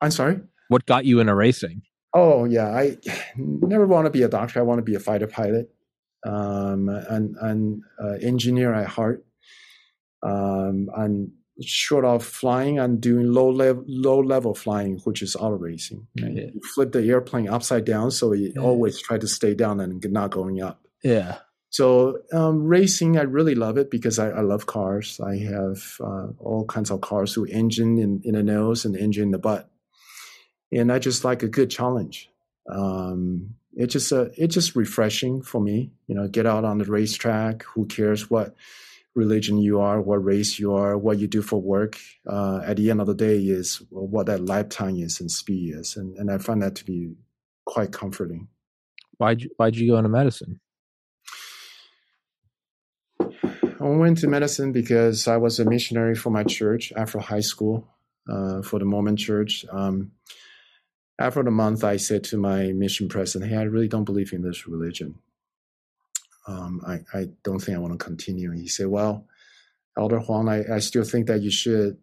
I'm sorry. What got you into racing? Oh yeah, I never want to be a doctor. I want to be a fighter pilot, um, and and uh, engineer at heart um, and short of flying and doing low level low level flying, which is auto racing. Yeah. You flip the airplane upside down, so you yeah. always try to stay down and not going up. Yeah. So um, racing, I really love it because I, I love cars. I have uh, all kinds of cars with engine in, in the nose and engine in the butt, and I just like a good challenge. Um, it's just a, it's just refreshing for me. You know, get out on the racetrack. Who cares what religion you are, what race you are, what you do for work. Uh, at the end of the day, is what that lifetime is and speed is, and and I find that to be quite comforting. Why'd you, why'd you go into medicine? I went to medicine because I was a missionary for my church after high school, uh, for the Mormon church. Um, after the month, I said to my mission president, "Hey, I really don't believe in this religion um, I, I don't think I want to continue. he said, well, Elder Huang, I, I still think that you should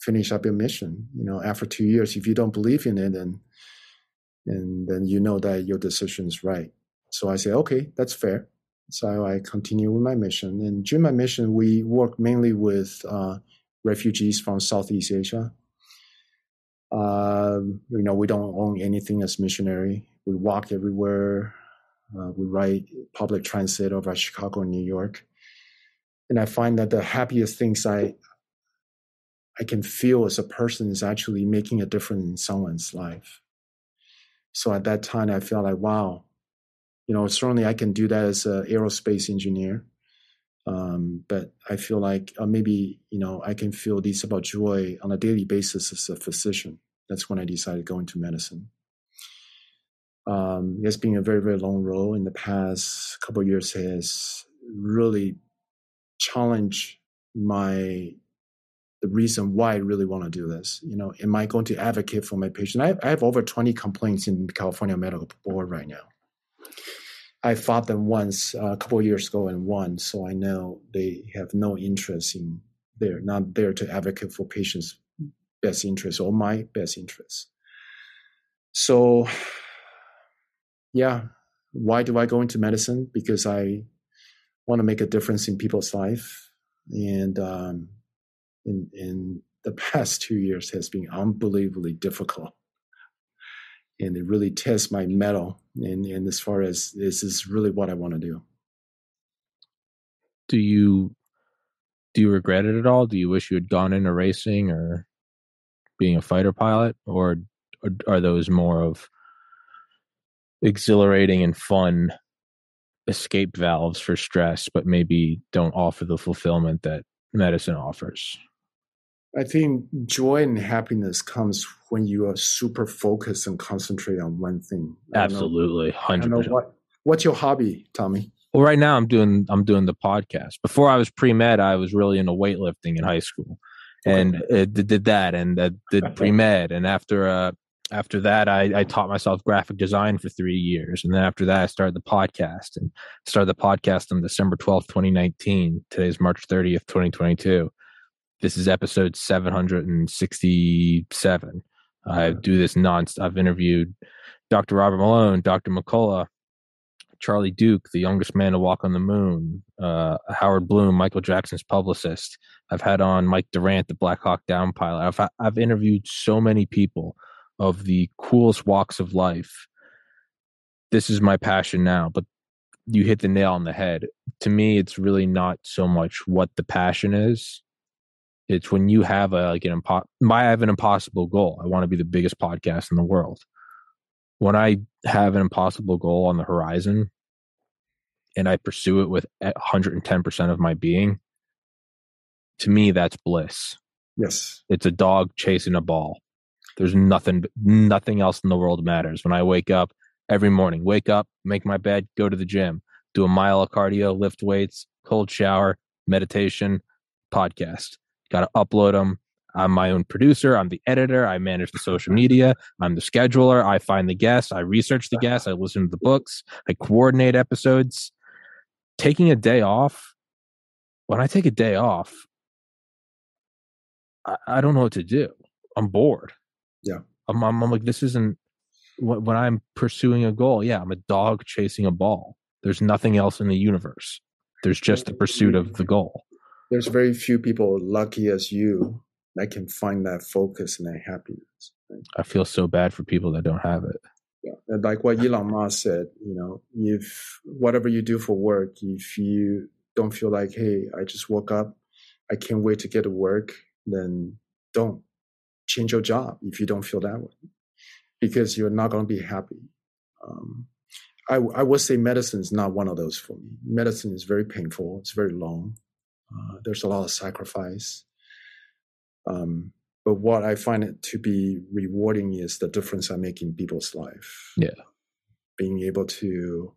finish up your mission. You know, after two years, if you don't believe in it, then and then you know that your decision is right. So I say, okay, that's fair. So I continue with my mission. And during my mission, we work mainly with uh, refugees from Southeast Asia. Uh, you know, we don't own anything as missionary. We walk everywhere. Uh, we ride public transit over Chicago and New York, and I find that the happiest things I I can feel as a person is actually making a difference in someone's life. So at that time, I felt like, wow, you know, certainly I can do that as an aerospace engineer. Um, but I feel like uh, maybe, you know, I can feel this about joy on a daily basis as a physician. That's when I decided to go into medicine. Um, it's been a very, very long road in the past couple years has really challenged my the reason why I really want to do this. You know, am I going to advocate for my patient? I have, I have over 20 complaints in the California Medical Board right now. I fought them once uh, a couple years ago and won, so I know they have no interest in. They're not there to advocate for patients' best interests or my best interests. So yeah, why do I go into medicine? Because I want to make a difference in people's life. And um, in, in the [laughs] past two years has been unbelievably difficult. And it really tests my mettle. And, and as far as this is really what I want to do. Do you do you regret it at all? Do you wish you had gone into racing or being a fighter pilot, or, or are those more of exhilarating and fun escape valves for stress, but maybe don't offer the fulfillment that medicine offers. I think joy and happiness comes when you are super focused and concentrate on one thing. Absolutely, hundred percent. What, what's your hobby, Tommy? Well, right now I'm doing I'm doing the podcast. Before I was pre med, I was really into weightlifting in high school, and okay. did, did that, and uh, did [laughs] pre med, and after uh, after that, I, I taught myself graphic design for three years. And then after that, I started the podcast and started the podcast on December 12th, 2019. Today's March 30th, 2022. This is episode 767. I do this non I've interviewed Dr. Robert Malone, Dr. McCullough, Charlie Duke, the youngest man to walk on the moon, uh, Howard Bloom, Michael Jackson's publicist. I've had on Mike Durant, the Black Hawk Down pilot. I've I've interviewed so many people of the coolest walks of life. This is my passion now, but you hit the nail on the head. To me, it's really not so much what the passion is. It's when you have a like an impo- I have an impossible goal. I want to be the biggest podcast in the world. When I have an impossible goal on the horizon and I pursue it with 110% of my being, to me that's bliss. Yes. It's a dog chasing a ball. There's nothing, nothing else in the world matters. When I wake up every morning, wake up, make my bed, go to the gym, do a mile of cardio, lift weights, cold shower, meditation, podcast. Got to upload them. I'm my own producer. I'm the editor. I manage the social media. I'm the scheduler. I find the guests. I research the guests. I listen to the books. I coordinate episodes. Taking a day off, when I take a day off, I, I don't know what to do. I'm bored. Yeah. I'm, I'm, I'm like, this isn't when I'm pursuing a goal. Yeah, I'm a dog chasing a ball. There's nothing else in the universe. There's just the pursuit of the goal. There's very few people lucky as you that can find that focus and that happiness. Right? I feel so bad for people that don't have it. Yeah. And like what Elon Musk said, you know, if whatever you do for work, if you don't feel like, hey, I just woke up, I can't wait to get to work, then don't change your job if you don't feel that way because you're not going to be happy. Um, I, I would say medicine is not one of those for me. Medicine is very painful. It's very long. Uh, there's a lot of sacrifice. Um, but what I find it to be rewarding is the difference I make in people's life. Yeah. Being able to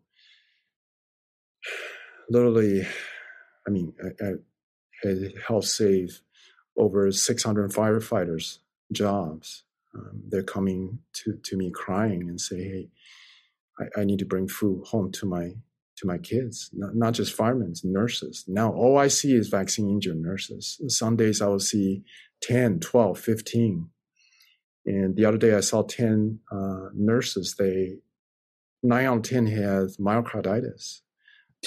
literally, I mean, I, I, I help save over 600 firefighters jobs. Um, they're coming to, to me crying and say, "Hey, I, I, need to bring food home to my to my kids. Not, not just firemen, nurses. Now all I see is vaccine injured nurses. Some days I will see 10, 12, 15. And the other day I saw 10 uh, nurses. They nine out of 10 had myocarditis.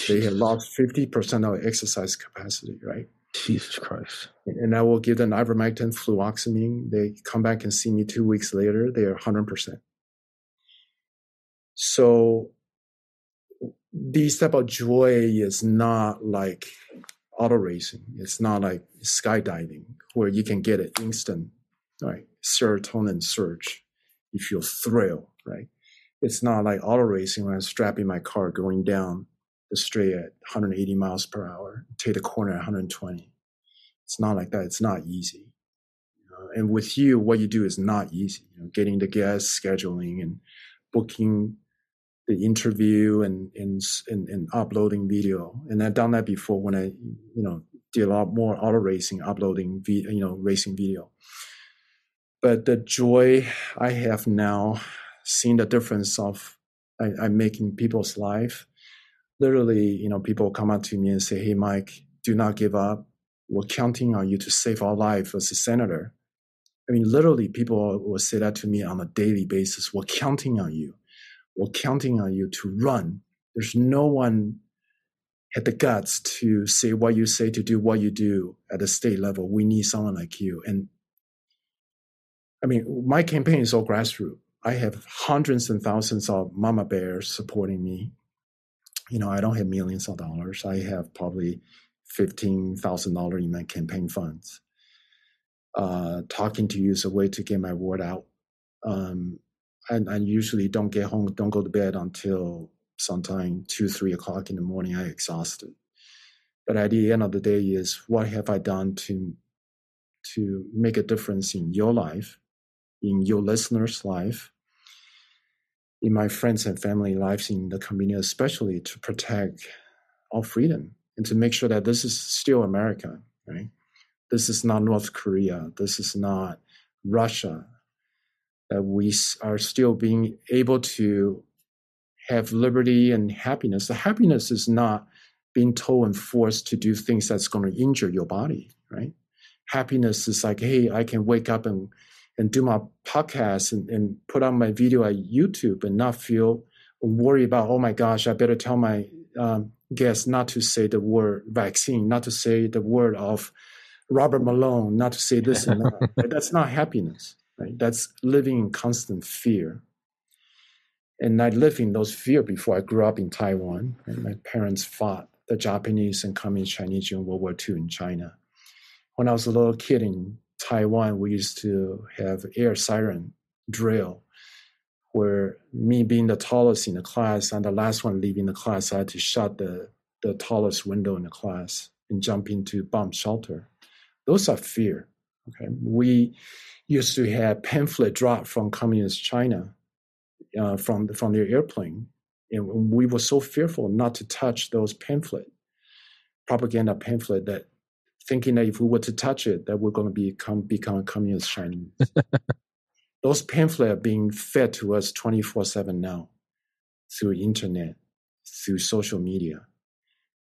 They had lost 50% of exercise capacity, right? Jesus Christ. And I will give them ivermectin, fluvoxamine. They come back and see me two weeks later, they are 100%. So this type of joy is not like auto racing. It's not like skydiving where you can get an instant right serotonin surge. You feel thrill, right? It's not like auto racing when I'm strapping my car going down the straight at 180 miles per hour, take the corner at 120. It's not like that. It's not easy. You know? And with you, what you do is not easy. You know, getting the guests, scheduling, and booking the interview and, and and and uploading video. And I've done that before when I, you know, did a lot more auto racing, uploading, video, you know, racing video. But the joy I have now, seeing the difference of I, I'm making people's life literally, you know, people come up to me and say, Hey, Mike, do not give up. We're counting on you to save our life as a senator. I mean, literally, people will say that to me on a daily basis. We're counting on you. We're counting on you to run. There's no one had the guts to say what you say, to do what you do at the state level. We need someone like you. And I mean, my campaign is all grassroots. I have hundreds and thousands of mama bears supporting me you know, I don't have millions of dollars. I have probably fifteen thousand dollars in my campaign funds. Uh, talking to you is a way to get my word out. Um, and I usually don't get home, don't go to bed until sometime two, three o'clock in the morning. I exhausted. But at the end of the day, is what have I done to to make a difference in your life, in your listeners' life, in my friends and family lives in the community, especially to protect our freedom and to make sure that this is still America, right? This is not North Korea. This is not Russia. that we are still being able to have liberty and happiness. The happiness is not being told and forced to do things that's going to injure your body, right? Happiness is like, hey, I can wake up and and do my podcast and, and put on my video at YouTube and not feel worry about, oh my gosh, I better tell my um, guests not to say the word vaccine, not to say the word of Robert Malone, not to say this and that. [laughs] That's not happiness, right? That's living in constant fear. And I lived in those fear before I grew up in Taiwan. And my parents fought the Japanese and communist Chinese during World War II in China. When I was a little kid in Taiwan, we used to have air siren drill where me being the tallest in the class and the last one leaving the class, I had to shut the, the tallest window in the class and jump into bomb shelter. Those are fear. Okay, we used to have pamphlet dropped from communist China uh, from from their airplane, and we were so fearful not to touch those pamphlet, propaganda pamphlet that thinking that if we were to touch it, that we're going to become become a communist Chinese. [laughs] Those pamphlets are being fed to us twenty four seven now, through internet, through social media.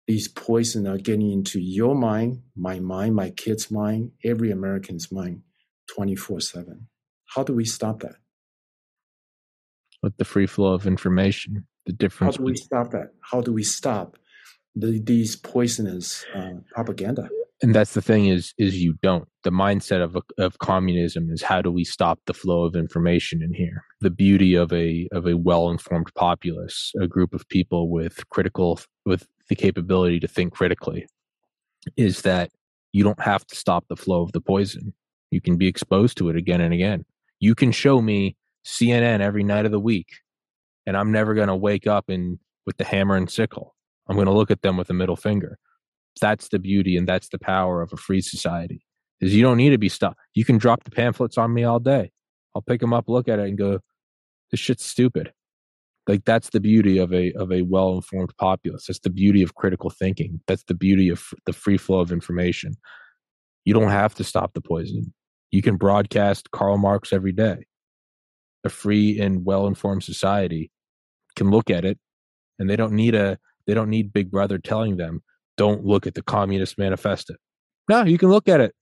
These poisons are getting into your mind, my mind, my kid's mind, every American's mind, twenty four seven. How do we stop that? With the free flow of information, the difference. How do we stop that? How do we stop the, these poisonous uh, propaganda? And that's the thing is is you don't. The mindset of of communism is how do we stop the flow of information in here? The beauty of a of a well informed populace a group of people with critical with the capability to think critically is that you don't have to stop the flow of the poison. You can be exposed to it again and again. You can show me cnn every night of the week and i'm never going to wake up and with the hammer and sickle. I'm going to look at them with a middle finger that's the beauty and that's the power of a free society is you don't need to be stopped you can drop the pamphlets on me all day. I'll pick them up look at it and go this shit's stupid. Like that's the beauty of a of a well informed populace. That's the beauty of critical thinking. That's the beauty of the free flow of information. You don't have to stop the poison. You can broadcast karl marx every day. A free and well informed society can look at it and they don't need a they don't need big brother telling them don't look at the Communist Manifesto. No, you can look at it.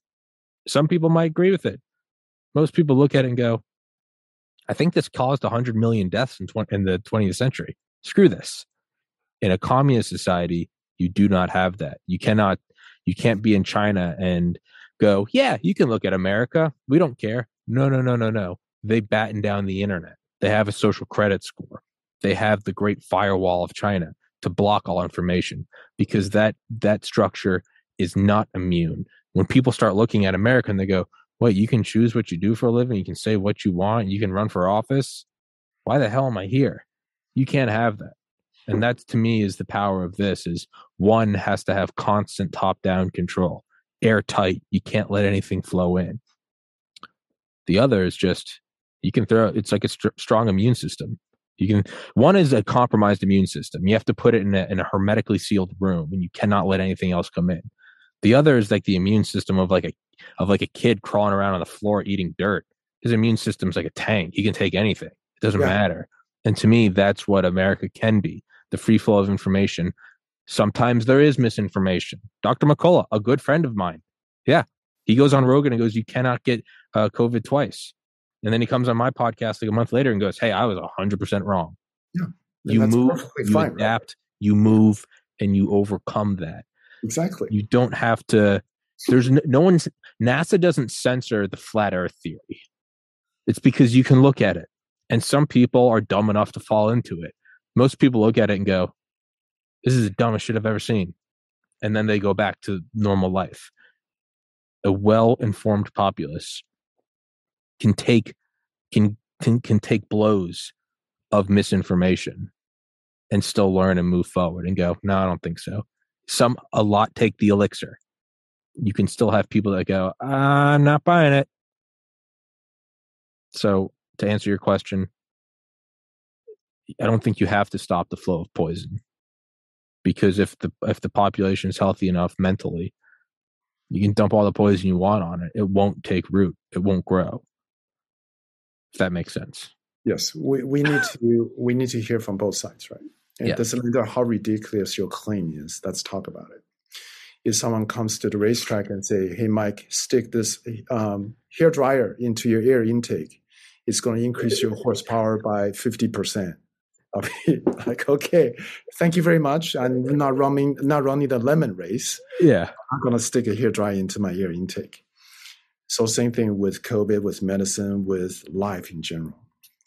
Some people might agree with it. Most people look at it and go, I think this caused 100 million deaths in, in the 20th century. Screw this. In a communist society, you do not have that. You cannot, you can't be in China and go, yeah, you can look at America. We don't care. No, no, no, no, no. They batten down the internet. They have a social credit score. They have the great firewall of China to block all information because that that structure is not immune. When people start looking at America and they go, "What? You can choose what you do for a living. You can say what you want. You can run for office. Why the hell am I here?" You can't have that. And that to me is the power of this is one has to have constant top-down control, airtight. You can't let anything flow in. The other is just you can throw it's like a st- strong immune system you can one is a compromised immune system. You have to put it in a, in a hermetically sealed room, and you cannot let anything else come in. The other is like the immune system of like a of like a kid crawling around on the floor eating dirt. His immune system's like a tank. He can take anything. It doesn't yeah. matter. And to me, that's what America can be. The free flow of information. Sometimes there is misinformation. Dr. McCullough, a good friend of mine. Yeah. He goes on Rogan and goes, You cannot get uh, COVID twice. And then he comes on my podcast like a month later and goes, Hey, I was 100% wrong. Yeah. You move, you fine, adapt, right? you move, and you overcome that. Exactly. You don't have to, there's no, no one's, NASA doesn't censor the flat earth theory. It's because you can look at it. And some people are dumb enough to fall into it. Most people look at it and go, This is the dumbest shit I've ever seen. And then they go back to normal life. A well informed populace can take can can can take blows of misinformation and still learn and move forward and go no i don't think so. Some a lot take the elixir. You can still have people that go i'm not buying it. So to answer your question i don't think you have to stop the flow of poison because if the if the population is healthy enough mentally you can dump all the poison you want on it. It won't take root. It won't grow if that makes sense. Yes, we, we need to we need to hear from both sides, right? It Yeah. doesn't matter how ridiculous your claim is. Let's talk about it. If someone comes to the racetrack and say, "Hey, Mike, stick this um, hair dryer into your air intake," it's going to increase your horsepower by fifty percent. [laughs] I'll be like, "Okay, thank you very much. I'm not running not running the lemon race. Yeah. I'm going to stick a hair dryer into my air intake." So same thing with COVID, with medicine, with life in general.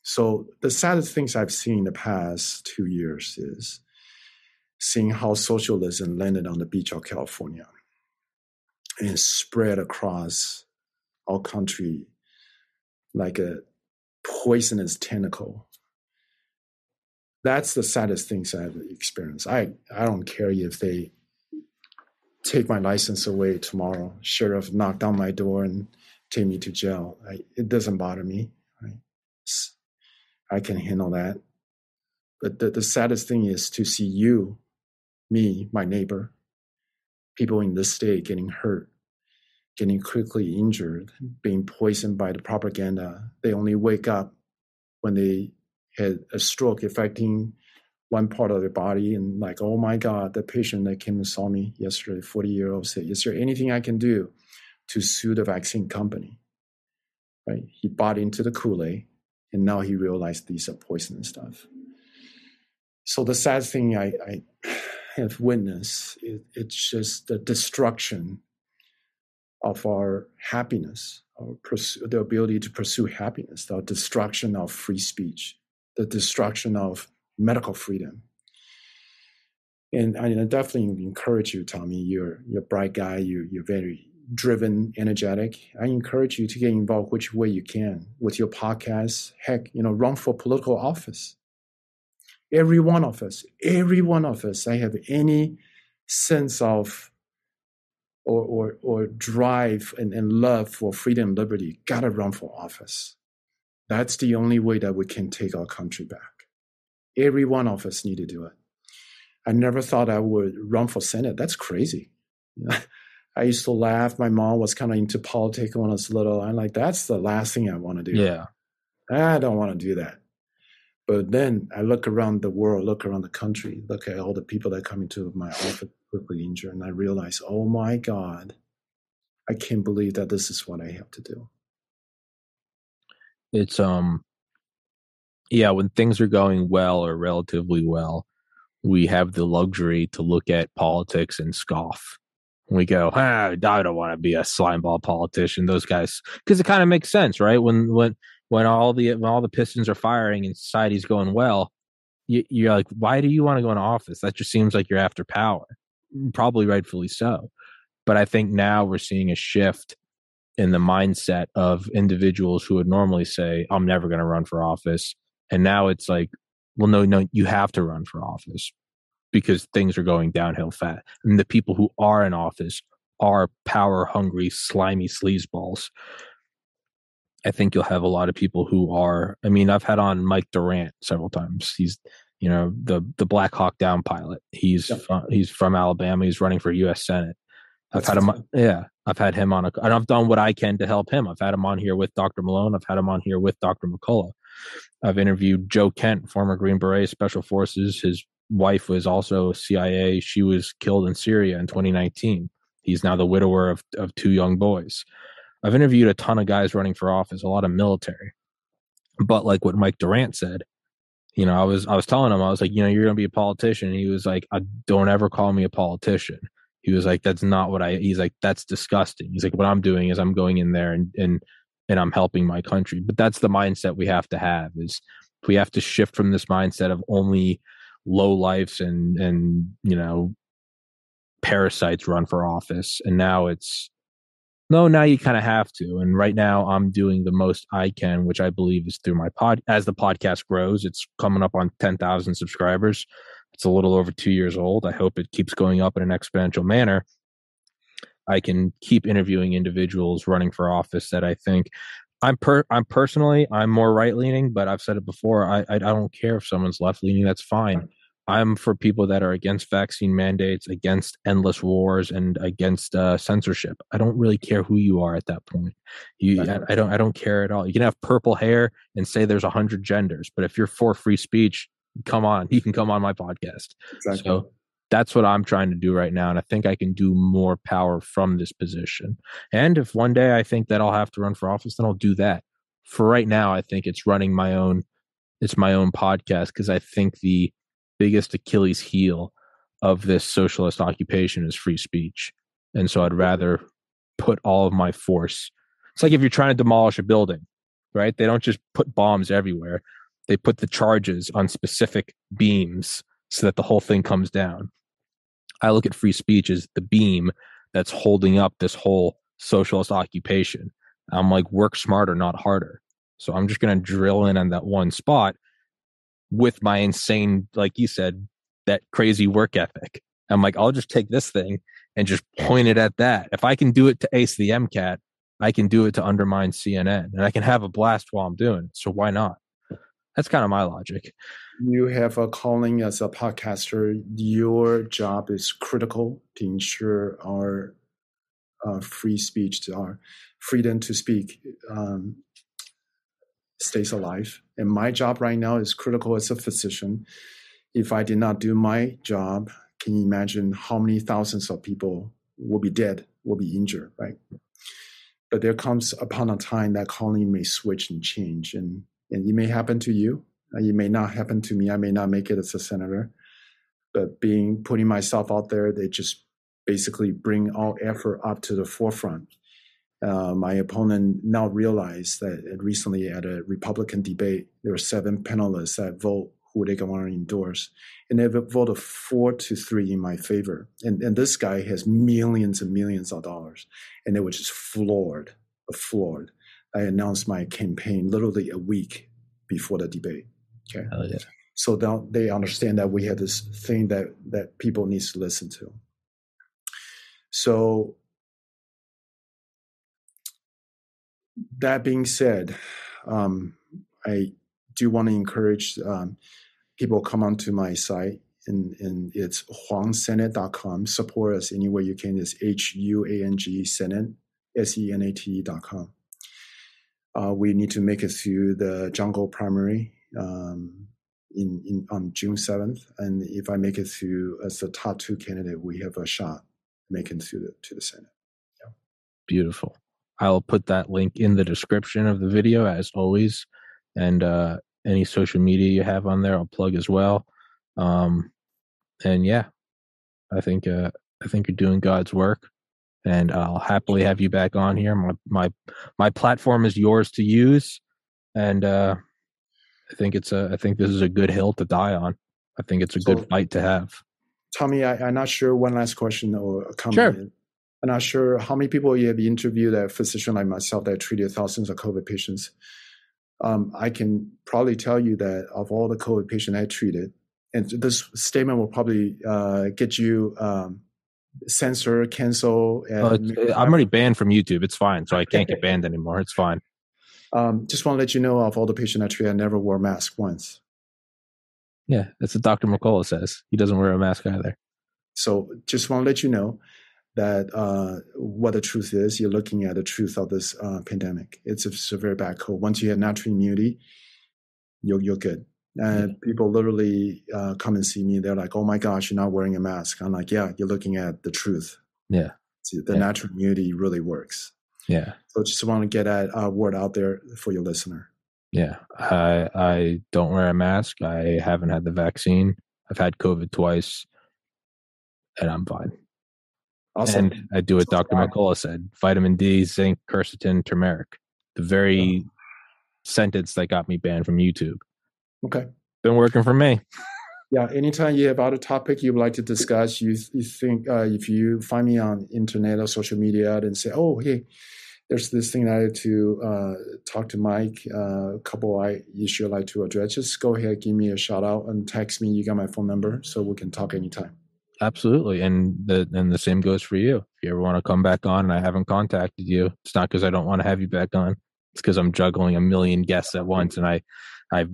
So the saddest things I've seen in the past two years is seeing how socialism landed on the beach of California and spread across our country like a poisonous tentacle. That's the saddest things I've experienced. I, I don't care if they take my license away tomorrow, sheriff knock on my door and take me to jail. I, it doesn't bother me. Right? I can handle that. But the, the saddest thing is to see you, me, my neighbor, people in this state getting hurt, getting critically injured, being poisoned by the propaganda. They only wake up when they had a stroke affecting one part of their body and like, oh my God, the patient that came and saw me yesterday, 40 year old said, is there anything I can do to sue the vaccine company? Right? He bought into the Kool-Aid and now he realized these are poisonous stuff. So the sad thing I, I have witnessed, it, it's just the destruction of our happiness, our pursue, the ability to pursue happiness, the destruction of free speech, the destruction of medical freedom. And I definitely encourage you, Tommy. You're you're a bright guy. You you're very driven, energetic. I encourage you to get involved which way you can with your podcast. Heck, you know, run for political office. Every one of us, every one of us, I have any sense of or or, or drive and, and love for freedom and liberty, gotta run for office. That's the only way that we can take our country back. Every one of us need to do it. I never thought I would run for Senate. That's crazy. You [laughs] know, I used to laugh. My mom was kind of into politics when I was little. I'm like, that's the last thing I want to do. Yeah. I don't want to do that. But then I look around the world, look around the country, look at all the people that come into my office quickly injured, and I realize, oh my God, I can't believe that this is what I have to do. It's um yeah, when things are going well or relatively well, we have the luxury to look at politics and scoff. We go, ah, I don't want to be a slimeball politician. Those guys, because it kind of makes sense, right? When when when all the when all the pistons are firing and society's going well, you, you're like, why do you want to go into office? That just seems like you're after power. Probably rightfully so, but I think now we're seeing a shift in the mindset of individuals who would normally say, I'm never going to run for office. And now it's like, well, no, no, you have to run for office because things are going downhill fast. And the people who are in office are power hungry, slimy sleazeballs. I think you'll have a lot of people who are. I mean, I've had on Mike Durant several times. He's, you know, the the Black Hawk Down pilot. He's Yep. from, he's from Alabama. He's running for U.S. Senate. I've That's had him. Yeah, I've had him on. A, and I've done what I can to help him. I've had him on here with Dr. Malone. I've had him on here with Dr. McCullough. I've interviewed Joe Kent, former Green Beret Special Forces. His wife was also CIA. She was killed in Syria in 2019. He's now the widower of, of two young boys. I've interviewed a ton of guys running for office, a lot of military. But like what Mike Durant said, you know, I was I was telling him, I was like, you know, you're gonna be a politician. And he was like, I don't ever call me a politician. He was like, that's not what I he's like, that's disgusting. He's like, what I'm doing is I'm going in there and and and I'm helping my country. But that's the mindset we have to have is we have to shift from this mindset of only low lives and and you know parasites run for office. And now it's no, now you kind of have to. And right now I'm doing the most I can, which I believe is through my pod as the podcast grows. It's coming up on ten thousand subscribers. It's a little over two years old. I hope it keeps going up in an exponential manner. I can keep interviewing individuals running for office that I think I'm per I'm personally I'm more right leaning, but I've said it before. I, I don't care if someone's left leaning. That's fine. I'm for people that are against vaccine mandates, against endless wars, and against uh, censorship. I don't really care who you are at that point. You, I, I, don't, I don't care at all. You can have purple hair and say there's a hundred genders, but if you're for free speech, come on, [laughs] you can come on my podcast. Exactly. So that's what I'm trying to do right now, and I think I can do more power from this position. And if one day I think that I'll have to run for office, then I'll do that. For right now, I think it's running my own. It's my own podcast because I think the biggest Achilles heel of this socialist occupation is free speech. And so I'd rather put all of my force. It's like if you're trying to demolish a building, right? They don't just put bombs everywhere. They put the charges on specific beams so that the whole thing comes down. I look at free speech as the beam that's holding up this whole socialist occupation. I'm like, work smarter, not harder. So I'm just going to drill in on that one spot with my insane, like you said, that crazy work ethic. I'm like, I'll just take this thing and just point it at that. If I can do it to ace the MCAT, I can do it to undermine CNN and I can have a blast while I'm doing it. So why not? That's kind of my logic. You have a calling as a podcaster. Your job is critical to ensure our uh, free speech, our freedom to speak um, stays alive. And my job right now is critical as a physician. If I did not do my job, can you imagine how many thousands of people will be dead, will be injured, right? But there comes upon a time that calling may switch and change, and, and it may happen to you. It may not happen to me. I may not make it as a senator, but being putting myself out there, they just basically bring all effort up to the forefront uh, my opponent now realized that recently at a Republican debate, there were seven panelists that vote who they want to endorse, and they voted four to three in my favor. And, and this guy has millions and millions of dollars, and they were just floored, floored. I announced my campaign literally a week before the debate. Okay, yeah. so now they understand that we have this thing that that people need to listen to. So that being said, um, I do want to encourage um, people come onto my site and, and it's huangsenate.com. Support us any way you can. It's H U A N G Senate, S E N A T E.com. Uh, we need to make it through the jungle primary um, in, in on June 7th. And if I make it through as the top two candidate, we have a shot making through the, to the Senate. Yeah. Beautiful. I'll put that link in the description of the video as always. And uh, any social media you have on there, I'll plug as well. Um, and yeah, I think uh, I think you're doing God's work, and I'll happily have you back on here. My my my platform is yours to use, and uh, I think it's a I think this is a good hill to die on. I think it's a so, good fight to have. Tommy, I, am not sure. One last question or comment. Sure. I'm not sure how many people you have interviewed a physician like myself that treated thousands of COVID patients. Um, I can probably tell you that of all the COVID patients I treated, and this statement will probably uh, get you um, censor, cancel. And uh, I'm already banned from YouTube. It's fine, so I can't get banned anymore. It's fine. Um, just want to let you know of all the patients I treated, I never wore a mask once. Yeah, that's what Dr. McCullough says. He doesn't wear a mask either. So just want to let you know that uh, what the truth is. You're looking at the truth of this uh, pandemic. It's a severe bad cold. Once you have natural immunity, you're you're good. And people literally uh, come and see me. They're like, "Oh my gosh, you're not wearing a mask." I'm like, "Yeah, you're looking at the truth." Yeah, See, the yeah. natural immunity really works. Yeah. So just want to get that uh, word out there for your listener. Yeah, I I don't wear a mask. I haven't had the vaccine. I've had COVID twice, and I'm fine. Awesome. And I do what Dr. McCullough said vitamin D, zinc, quercetin, turmeric. The very yeah. sentence that got me banned from YouTube. Okay. Been working for me. Yeah. Anytime you have other topic you would like to discuss, you, you think uh, if you find me on internet or social media and say, oh, hey, there's this thing I had to uh, talk to Mike, uh, a couple I issue I'd like to address, just go ahead, give me a shout out and text me. You got my phone number so we can talk anytime. Absolutely, and the and the same goes for you. If you ever want to come back on, and I haven't contacted you, it's not because I don't want to have you back on. It's because I'm juggling a million guests at once, and I, I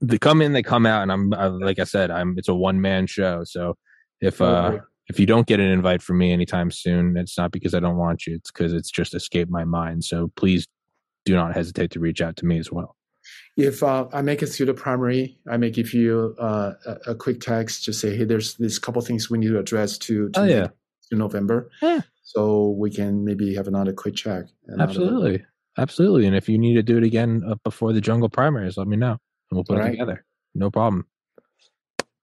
they come in, they come out, and I'm uh, like I said, I'm it's a one man show. So if uh if you don't get an invite from me anytime soon, it's not because I don't want you. It's because it's just escaped my mind. So please do not hesitate to reach out to me as well. If uh, I make it through the primary, I may give you uh, a, a quick text. Just say, hey, there's this couple things we need to address to, to, Oh yeah, to November. Yeah. So we can maybe have another quick check. another- absolutely, absolutely. And if you need to do it again uh, before the jungle primaries, let me know, and we'll put All it right. together. No problem.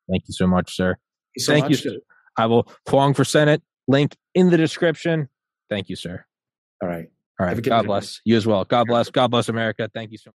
Thank you so much, sir. so Thank you, much. sir. I will Huang for Senate. Link in the description. Thank you, sir. All right. All Have a good God bless you as well. God bless. God bless America. Thank you so much.